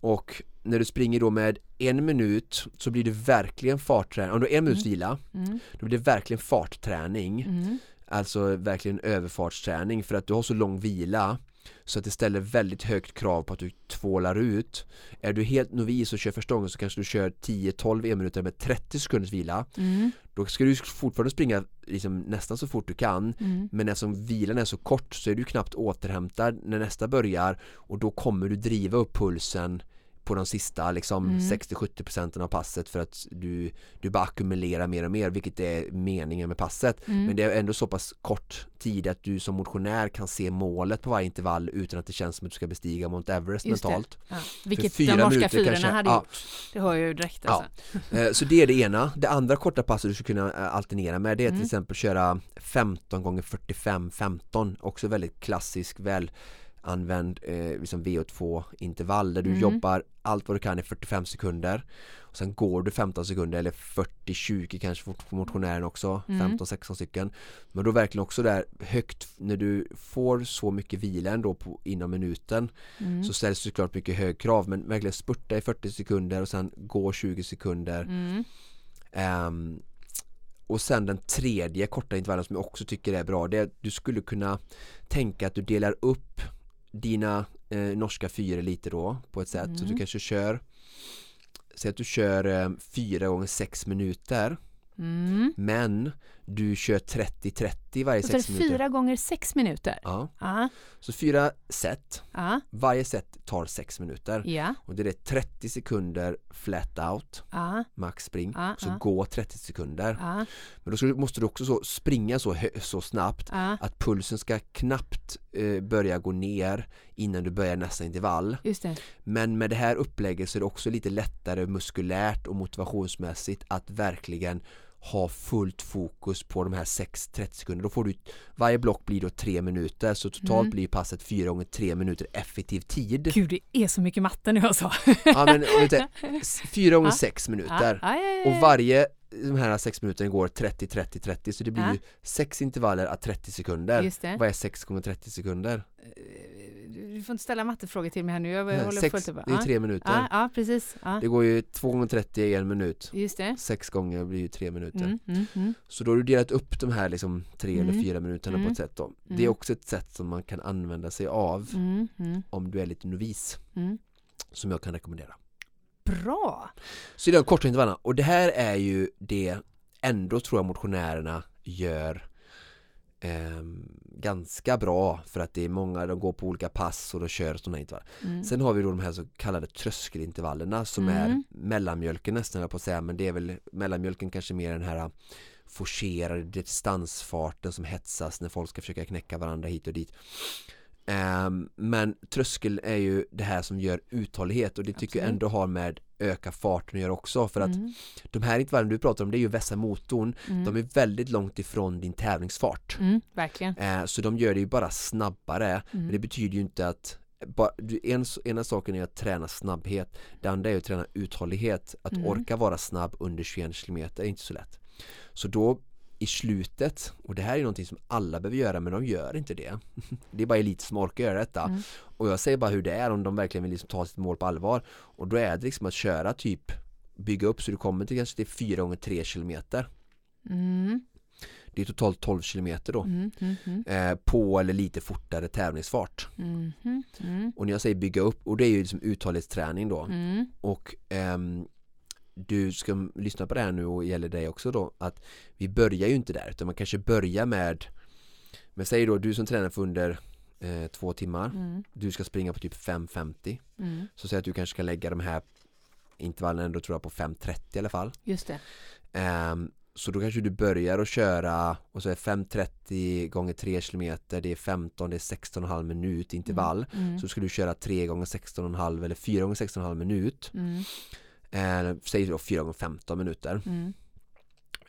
och när du springer då med en minut så blir det verkligen fartträning, om du har en minuts vila mm, då blir det verkligen fartträning. Mm. Alltså verkligen överfartsträning för att du har så lång vila så att det ställer väldigt högt krav på att du tvålar ut. Är du helt novis och kör första gången så kanske du kör 10-12 e-minuter med 30 sekunders vila. Mm, Då ska du fortfarande springa liksom nästan så fort du kan. Mm, Men eftersom vilan är så kort så är du knappt återhämtad när nästa börjar. Och då kommer du driva upp pulsen på de sista liksom Mm. 60-70 procenten av passet för att du, du bara ackumulerar mer och mer vilket är meningen med passet mm. men det är ändå så pass kort tid att du som motionär kan se målet på varje intervall utan att det känns som att du ska bestiga Mount Everest Just mentalt. Ja, vilket fyra de norska minuter fyrorna kanske- hade ja. gjort. Det hör jag ju direkt Ja. alltså. Eh, Så det är det ena. Det andra korta passet du skulle kunna eh, alternera med det är Mm. till exempel köra 15 gånger 45 15 också väldigt klassisk väl använd eh, liksom VO2 intervall där du Mm. jobbar allt vad du kan i 45 sekunder och sen går du 15 sekunder eller 40-20 kanske för motionären också Mm. 15-16 stycken men då verkligen också där högt när du får så mycket vila ändå på, inom minuten Mm. så ställs det såklart mycket hög krav men verkligen spurta i 40 sekunder och sen gå 20 sekunder Mm. Ehm, och sen den tredje korta intervallen som jag också tycker är bra det är att du skulle kunna tänka att du delar upp dina eh, norska fyror lite då på ett sätt så att du Mm. kanske kör Säg att du kör eh, fyra gånger sex minuter Mm. men du kör 30-30 varje Och så är det sex minuter. fyra gånger sex minuter. Ja, Ja, så fyra set. Ja, Varje set tar sex minuter. Ja, och det är 30 sekunder flat out. Ja, max spring. Så gå 30 sekunder. Men då måste du också så springa så, så snabbt att pulsen ska knappt eh, börja gå ner innan du börjar nästa intervall. Men med det här upplägget så är det också lite lättare muskulärt och motivationsmässigt att verkligen ha fullt fokus på de här 6-30 sekunder. Då får du, varje block blir då 3 minuter så totalt Mm. blir passet 4 gånger 3 minuter effektiv tid. Gud, det är så mycket matte nu alltså. Ja men om du tänker, 4 gånger Ja. 6 Ja, minuter. ja, ja, ja, Och varje de här sex minuterna går 30, 30, 30 så det blir ju sex intervaller à 30 sekunder. Vad är 6 gånger 30 sekunder? Du får inte ställa mattefrågor till mig här nu. Jag håller sex, fullt upp. det är tre minuter. Ja, ja, precis. Ja. Det går ju 2 gånger 30 i en minut. Just det. Sex gånger blir ju tre minuter. Mm, mm, mm. Så då har du delat upp de här liksom tre eller Mm. fyra minuterna på Mm. ett sätt då. Det är Mm. också ett sätt som man kan använda sig av Mm, mm, om du är lite novis. mm. Som jag kan rekommendera. Bra! Så det är de korta intervallerna. Och det här är ju det ändå tror jag motionärerna gör eh, ganska bra för att det är många, de går på olika pass och de kör sådana intervaller. Mm. Sen har vi då de här så kallade tröskelintervallerna som Mm. är mellanmjölken nästan jag på att säga men det är väl mellanmjölken kanske mer den här forcerade distansfarten som hetsas när folk ska försöka knäcka varandra hit och dit. Ehm, men tröskel är ju det här som gör uthållighet och det tycker jag Absolut. ändå har med öka farten att göra också för att Mm. de här intervallen du pratar om det är ju vässa motorn Mm. de är väldigt långt ifrån din tävlingsfart Mm, verkligen. Eh, så de gör det ju bara snabbare men Mm. det betyder ju inte att bara, en, ena saken är att träna snabbhet det andra är att träna uthållighet att Mm. orka vara snabb under 21 km är inte så lätt så då i slutet och det här är någonting som alla behöver göra men de gör inte det det är bara elit som orkar göra detta Mm. och jag säger bara hur det är om de verkligen vill liksom ta sitt mål på allvar och då är det liksom att köra typ bygga upp så du kommer till kanske till 4 gånger 3 kilometer Mm. det är totalt 12 kilometer då Mm. Mm. Mm. eh, på eller lite fortare tävlingsfart Mm. Och när jag säger bygga upp och det är ju liksom uthållighetsträning då och ehm, du ska lyssna på det här nu och gäller dig också då att vi börjar ju inte där utan man kanske börjar med men säg då du som tränar för under eh, två timmar Mm. du ska springa på typ 5.50 Mm. så säg att du kanske kan lägga de här intervallerna ändå tror jag på 5.30 i alla fall Just det. Ehm, så då kanske du börjar att köra och så är 5.30 gånger 3 km det är 15, det är 16,5 minut intervall Mm. så ska du köra 3 gånger 16,5 eller 4 gånger 16,5 minut Mm. Eh, Säg då 4 gånger 15 minuter Mm.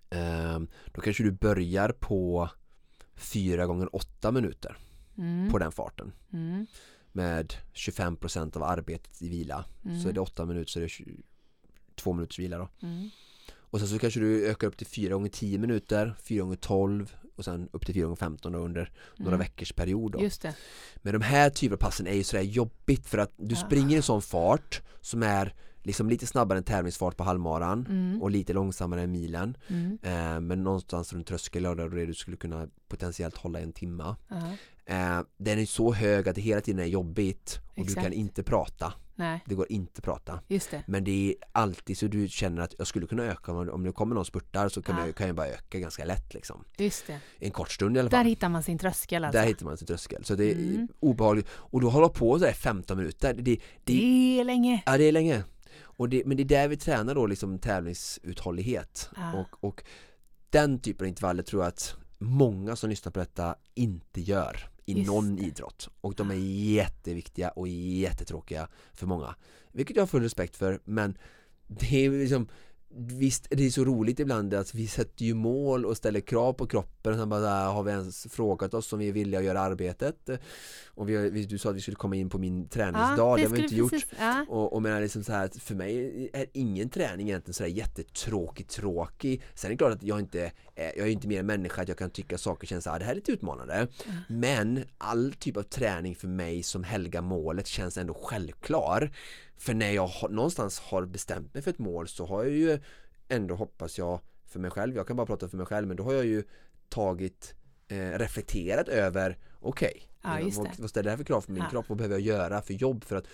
Ehm, Då kanske du börjar på 4 gånger 8 minuter Mm. på den farten Mm. med 25% av arbetet i vila Mm. så är det 8 minuter så är det 2 minuters vila då Mm. Och sen så kanske du ökar upp till 4 gånger 10 minuter, 4 gånger 12 och sen upp till 4 gånger 15 då under några Mm. veckors period då. Just det. Men de här typerna av passen är ju sådär jobbigt för att du Ja. springer i en sån fart som är liksom lite snabbare än tävlingsfart på halvmaran Mm. och lite långsammare än milen Mm. eh, men någonstans runt tröskel och där du skulle kunna potentiellt hålla en timma eh, Den är så hög att det hela tiden är jobbigt och Exakt. du kan inte prata Nej, Det går inte att prata just det. men det är alltid så du känner att jag skulle kunna öka om, om det kommer någon spurtar så kan, Ja. jag, kan jag bara öka ganska lätt liksom Just det. En kort stund i alla Där fall hittar man sin tröskel alltså. Där hittar man sin tröskel så det är Mm. obehagligt och då hålla på så här 15 minuter det, det, Det är länge. Ja det är länge och det, Men det är där vi tränar då liksom tävlingsuthållighet Ah. och, och den typen av intervaller tror jag att många som lyssnar på detta inte gör i Just någon det. idrott och de är jätteviktiga och jättetråkiga för många vilket jag har full respekt för men det är liksom Visst, det är så roligt ibland att vi sätter ju mål och ställer krav på kroppen och sen bara har vi ens frågat oss om vi är villiga att göra arbetet? Och vi, du sa att vi skulle komma in på min träningsdag, det har vi inte gjort. precis- Ja. och, och menar liksom så här för mig är ingen träning egentligen sådär jättetråkig tråkig. Sen är det klart att jag inte jag är inte mer människa att jag kan tycka saker känns såhär, det här är lite utmanande. Men all typ av träning för mig som helgar målet känns ändå självklar För när jag har, någonstans har bestämt mig för ett mål så har jag ju ändå hoppas jag för mig själv, jag kan bara prata för mig själv men då har jag ju tagit eh, reflekterat över okej, Ja, eh, just vad, vad ställer det här för krav på min Ja. kropp? Vad behöver jag göra för jobb för att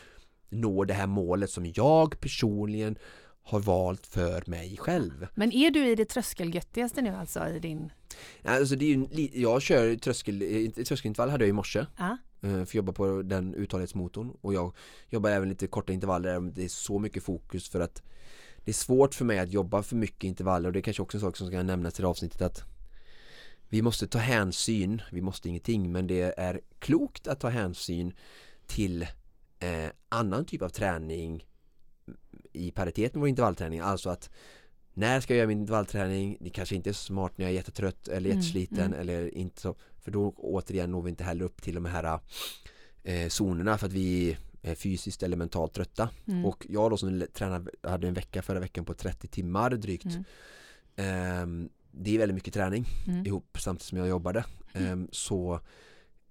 nå det här målet som jag personligen har valt för mig själv. Men är du i det tröskelgöttigaste nu alltså i din... Alltså det är ju, jag kör tröskel, eh, tröskelintervall hade jag i morse Ja. Eh, för att jobba på den uthållighetsmotorn. Och jag jobbar även lite korta intervaller där det är så mycket fokus för att det är svårt för mig att jobba för mycket intervaller. Och det är kanske också en sak som ska nämnas i det avsnittet att vi måste ta hänsyn, vi måste ingenting men det är klokt att ta hänsyn till eh, annan typ av träning i paritet med vår intervallträning, alltså att när ska jag göra min intervallträning? Det kanske inte är så smart när jag är jättetrött eller Mm, jättesliten mm. eller inte så för då återigen når vi inte heller upp till de här eh, zonerna för att vi är fysiskt eller mentalt trötta Mm. och jag då som tränade, hade en vecka förra veckan på 30 timmar drygt Mm. ehm, det är väldigt mycket träning Mm. ihop samtidigt som jag jobbade Ehm, så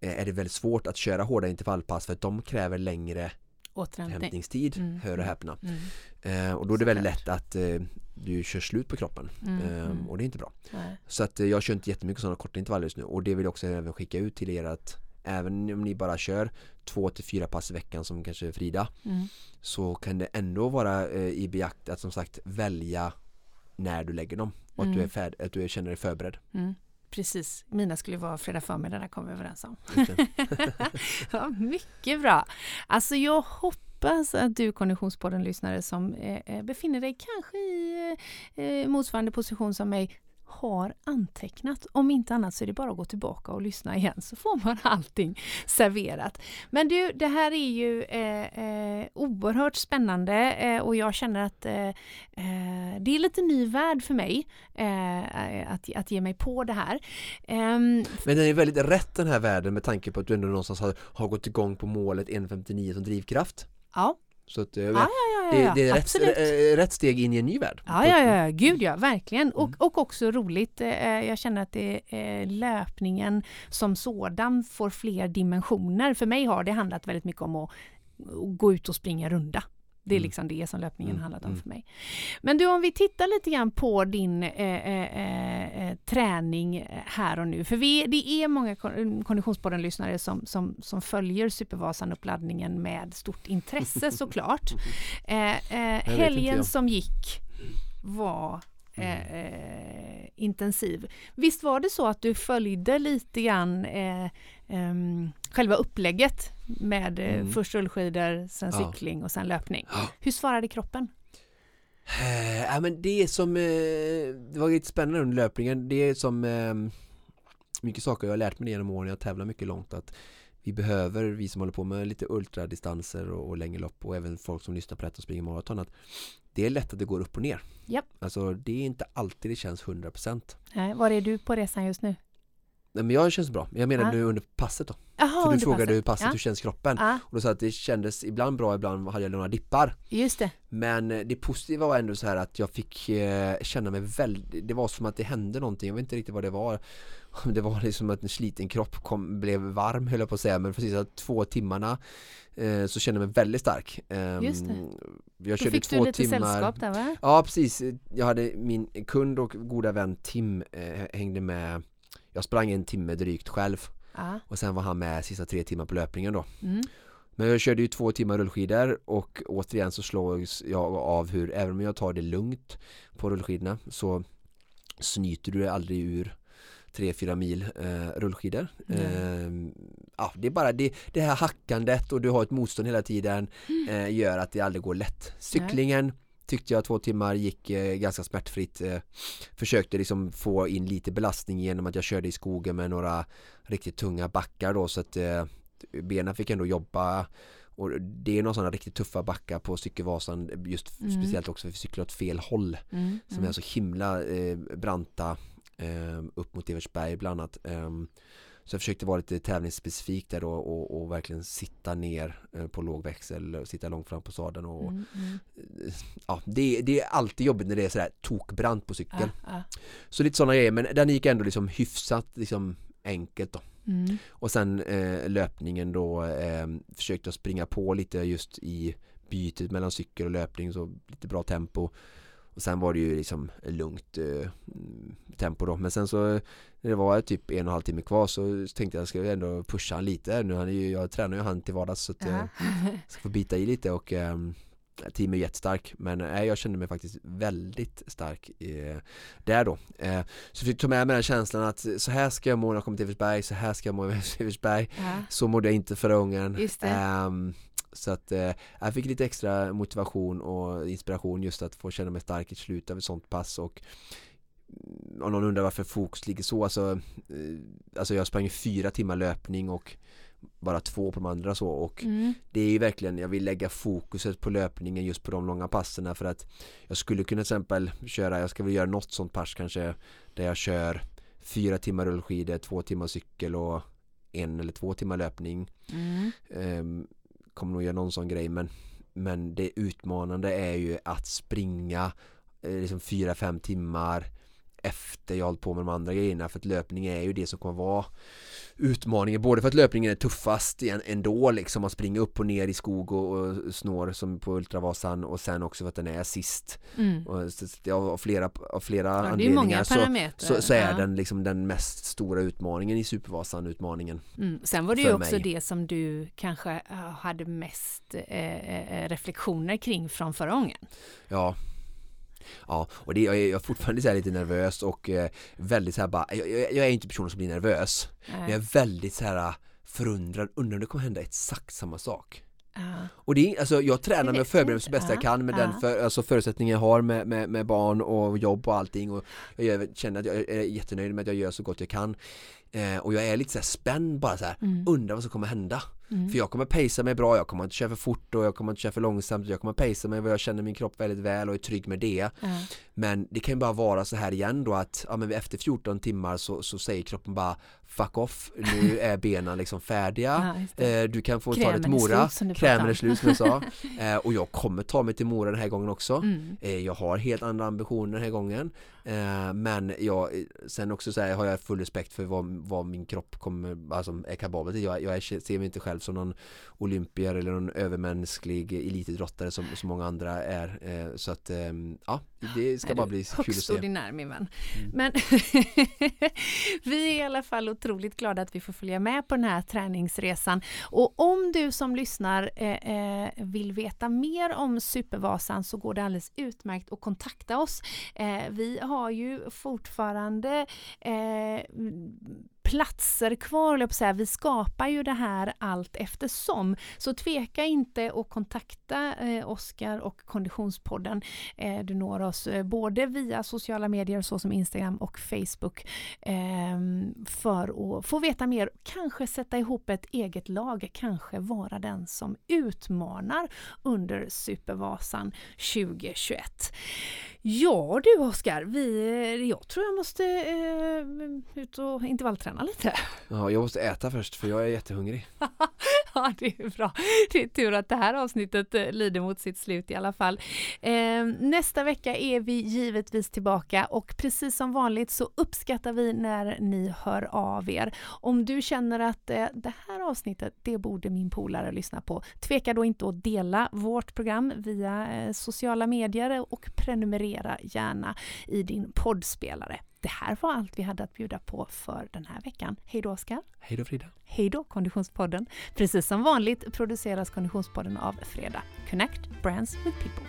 eh, är det väldigt svårt att köra hårda intervallpass för att de kräver längre Återhämtning. hämtningstid, Mm, hör och mm. häpna Mm. Eh, och då är det väldigt lätt att eh, du kör slut på kroppen Mm, mm. och det är inte bra Nej. så att eh, jag kör inte jättemycket sådana korta intervaller just nu och det vill jag också även skicka ut till er att även om ni bara kör två till fyra pass i veckan som kanske Frida Mm. så kan det ändå vara eh, i beakt att som sagt välja när du lägger dem och att, du, är Mm. färd, att du känner dig förberedd. Mm. Precis. Mina skulle vara fredag förmiddag, kom vi överens om. Ja, mycket bra. Alltså jag hoppas att du Konditionspodden-lyssnare som eh, eh, befinner dig kanske i eh, motsvarande position som mig har antecknat. Om inte annat så är det bara att gå tillbaka och lyssna igen så får man allting serverat. Men du, det här är ju eh, eh, oerhört spännande eh, och jag känner att eh, eh, det är lite ny värld för mig eh, att, att ge mig på det här. Ehm, Men den är väldigt rätt den här världen med tanke på att du ändå någonstans har, har gått igång på målet 1.59 som drivkraft. ja, Så att, eh, ja, ja, ja, det, det är rätt, absolut. eh, rätt steg in i en ny värld. Ja, ja, ja, gud ja, verkligen. Och, Mm. och också roligt. eh, Jag känner att det är löpningen som sådan får fler dimensioner. För mig har det handlat väldigt mycket om att gå ut och springa runda. Det är Mm. liksom det som löpningen Mm, handlat om mm. för mig. Men du, om vi tittar lite grann på din eh, eh, eh, träning här och nu. För vi, det är många kon- Konditionspodden-lyssnare som, som, som följer Supervasan-uppladdningen med stort intresse såklart. Eh, eh, inte helgen som gick var eh, eh, intensiv. Visst var det så att du följde lite grann eh, ehm, själva upplägget med eh, Mm. först rullskidor, sen Ja. cykling och sen löpning? Ja. Hur svarade kroppen? Eh, ja, men det är som, eh, det var lite spännande under löpningen, det är som eh, mycket saker jag har lärt mig genom åren, jag tävlar mycket långt att vi behöver, vi som håller på med lite ultradistanser och, och längre lopp och även folk som lyssnar på detta och springer maraton att det är lätt att det går upp och ner. Japp. Alltså det är inte alltid det känns 100% Nej, var är du på resan just nu? Nej men jag känns bra, jag menar Ja. nu under passet då. Jaha, För du frågade hur passet, Ja. hur känns kroppen? Ja, Och då sa jag att det kändes ibland bra, ibland hade jag några dippar. just det. Men eh, det positiva var ändå så här att jag fick eh, känna mig väldigt, det var som att det hände någonting, jag vet inte riktigt vad det var Det var liksom att en sliten kropp kom, blev varm höll jag på att säga, men precis att två timmarna eh, så kände jag mig väldigt stark Ehm, Just det. Jag Då fick två du lite timmar sällskap där va? Ja precis, jag hade min kund och goda vän Tim hängde med Jag sprang en timme drygt själv Ja. och sen var han med sista tre timmar på löpningen då Mm. men jag körde ju två timmar rullskidor och återigen så slås jag av hur även om jag tar det lugnt på rullskidorna så snyter du dig aldrig ur 3-4 mil eh, rullskidor. Nej. Eh, ja, det är bara det, det här hackandet och du har ett motstånd hela tiden eh, gör att det aldrig går lätt. Cyklingen tyckte jag två timmar gick eh, ganska smärtfritt. Eh, försökte liksom få in lite belastning genom att jag körde i skogen med några riktigt tunga backar då så att eh, benen fick ändå jobba och det är några sådana riktigt tuffa backar på cykelvasan just Mm. speciellt också för cyklar åt fel håll Mm. som Mm. är så himla branta upp mot Evertsberg bland annat eh, så jag försökte vara lite tävlingsspecifik där då och, och verkligen sitta ner eh, på låg växel sitta långt fram på sadeln och Mm. Mm. ja, det, det är alltid jobbigt när det är sådär tokbrant på cykeln Ja, ja. så lite sådana grejer men den gick ändå liksom hyfsat liksom enkelt då Mm. och sen eh, löpningen då eh, försökte jag springa på lite just i bytet mellan cykel och löpning så lite bra tempo och sen var det ju liksom lugnt eh, mm, tempo då men sen så när det var typ en och en halv timme kvar så tänkte jag ska ändå pusha han lite nu han är ju, jag tränar ju han till vardags så att Ja. jag ska få bita i lite och ehm, Team är jättestark men nej, jag kände mig faktiskt väldigt stark eh, där då. Eh, så jag fick ta med mig den känslan att så här ska jag må när jag kommer till Evertsberg, så här ska jag må i Evertsberg. Ja. Så mådde jag inte förra gången. Så att eh, jag fick lite extra motivation och inspiration just att få känna mig stark i slutet av ett sånt pass och mm, om någon undrar varför fokus ligger så alltså, eh, alltså jag sprang i fyra timmar löpning och bara två på de andra så och Mm. det är ju verkligen, jag vill lägga fokuset på löpningen just på de långa passerna för att jag skulle kunna till exempel köra, jag ska väl göra något sånt pass kanske där jag kör fyra timmar rullskidor, två timmar cykel och en eller två timmar löpning Mm. Ehm, kommer nog göra någon sån grej men, men det utmanande är ju att springa eh, liksom fyra, fem timmar efter jag hållit på med de andra grejerna för att löpning är ju det som kommer vara utmaningen både för att löpningen är tuffast ändå liksom att springa upp och ner i skog och, och snår som på Ultravasan och sen också för att den är sist Mm. och så- av flera, av flera Ja, det är anledningar många så, så, så är Ja. den liksom den mest stora utmaningen i Supervasan-utmaningen Mm. Sen var det ju också mig. det som du kanske eh, hade mest eh, eh, reflektioner kring från förra gången. Ja, Ja, och det, jag, är, jag är fortfarande så lite nervös och eh, väldigt så här bara, jag, jag, jag är inte personen som blir nervös. Men jag är väldigt så här förundrad, undrar om det kommer hända exakt samma sak. Ja. Och det är, alltså jag tränar Jag mig och förbereder mig så bäst jag Ja, kan med ja. den för, alltså förutsättningen jag har med, med, med barn och jobb och allting och jag gör, känner att jag är jättenöjd med att jag gör så gott jag kan eh, och jag är lite så här spänd bara så här, Mm. undrar vad som kommer hända Mm. för jag kommer pacea mig bra, jag kommer inte köra för fort och jag kommer inte köra för långsamt jag kommer pacea mig vad jag känner min kropp väldigt väl och är trygg med det Ja. men det kan ju bara vara så här igen då att ja, men efter 14 timmar så, så säger kroppen bara fuck off, nu är benen liksom färdiga Ja. Eh, Du kan få ta Krämen dig är till Mora, du krämen är slut som jag sa Eh, Och jag kommer ta mig till Mora den här gången också Mm. Eh, Jag har helt andra ambitioner den här gången Eh, Men jag, sen också så här, har jag full respekt för vad, vad min kropp kommer, alltså, är kapabel till. Jag, jag är- ser mig inte själv som någon olympier eller någon övermänsklig elitidrottare som, som många andra är. Eh, Så att eh, ja, det ska bara bli kul att se ordinär min vän. Mm. Men vi är i alla fall otroligt glada att vi får följa med på den här träningsresan. Och om du som lyssnar eh, eh, vill veta mer om Supervasan så går det alldeles utmärkt att kontakta oss. Eh, vi har ju fortfarande eh, platser kvar, jag på säga. Vi skapar ju det här allt eftersom. Så tveka inte att kontakta eh, Oskar och Konditionspodden. Eh, du når oss eh, både via sociala medier såsom Instagram och Facebook eh, för att få veta mer, kanske sätta ihop ett eget lag, kanske vara den som utmanar under Supervasan 2021. Ja du Oskar, vi, jag tror jag måste eh, ut och intervallträna lite. Ja, jag måste äta först för jag är jättehungrig Ja, det är bra. Det är tur att det här avsnittet eh, lider mot sitt slut i alla fall. Eh, nästa vecka är vi givetvis tillbaka och precis som vanligt så uppskattar vi när ni hör av er. Om du känner att eh, det här avsnittet, det borde min polare lyssna på, tveka då inte att dela vårt program via eh, sociala medier och prenumerera gärna i din poddspelare. Det här var allt vi hade att bjuda på för den här veckan. Hej då Oskar! Hej då Frida Hej då Konditionspodden! Precis som vanligt produceras Konditionspodden av Fredag. Connect Brands with People.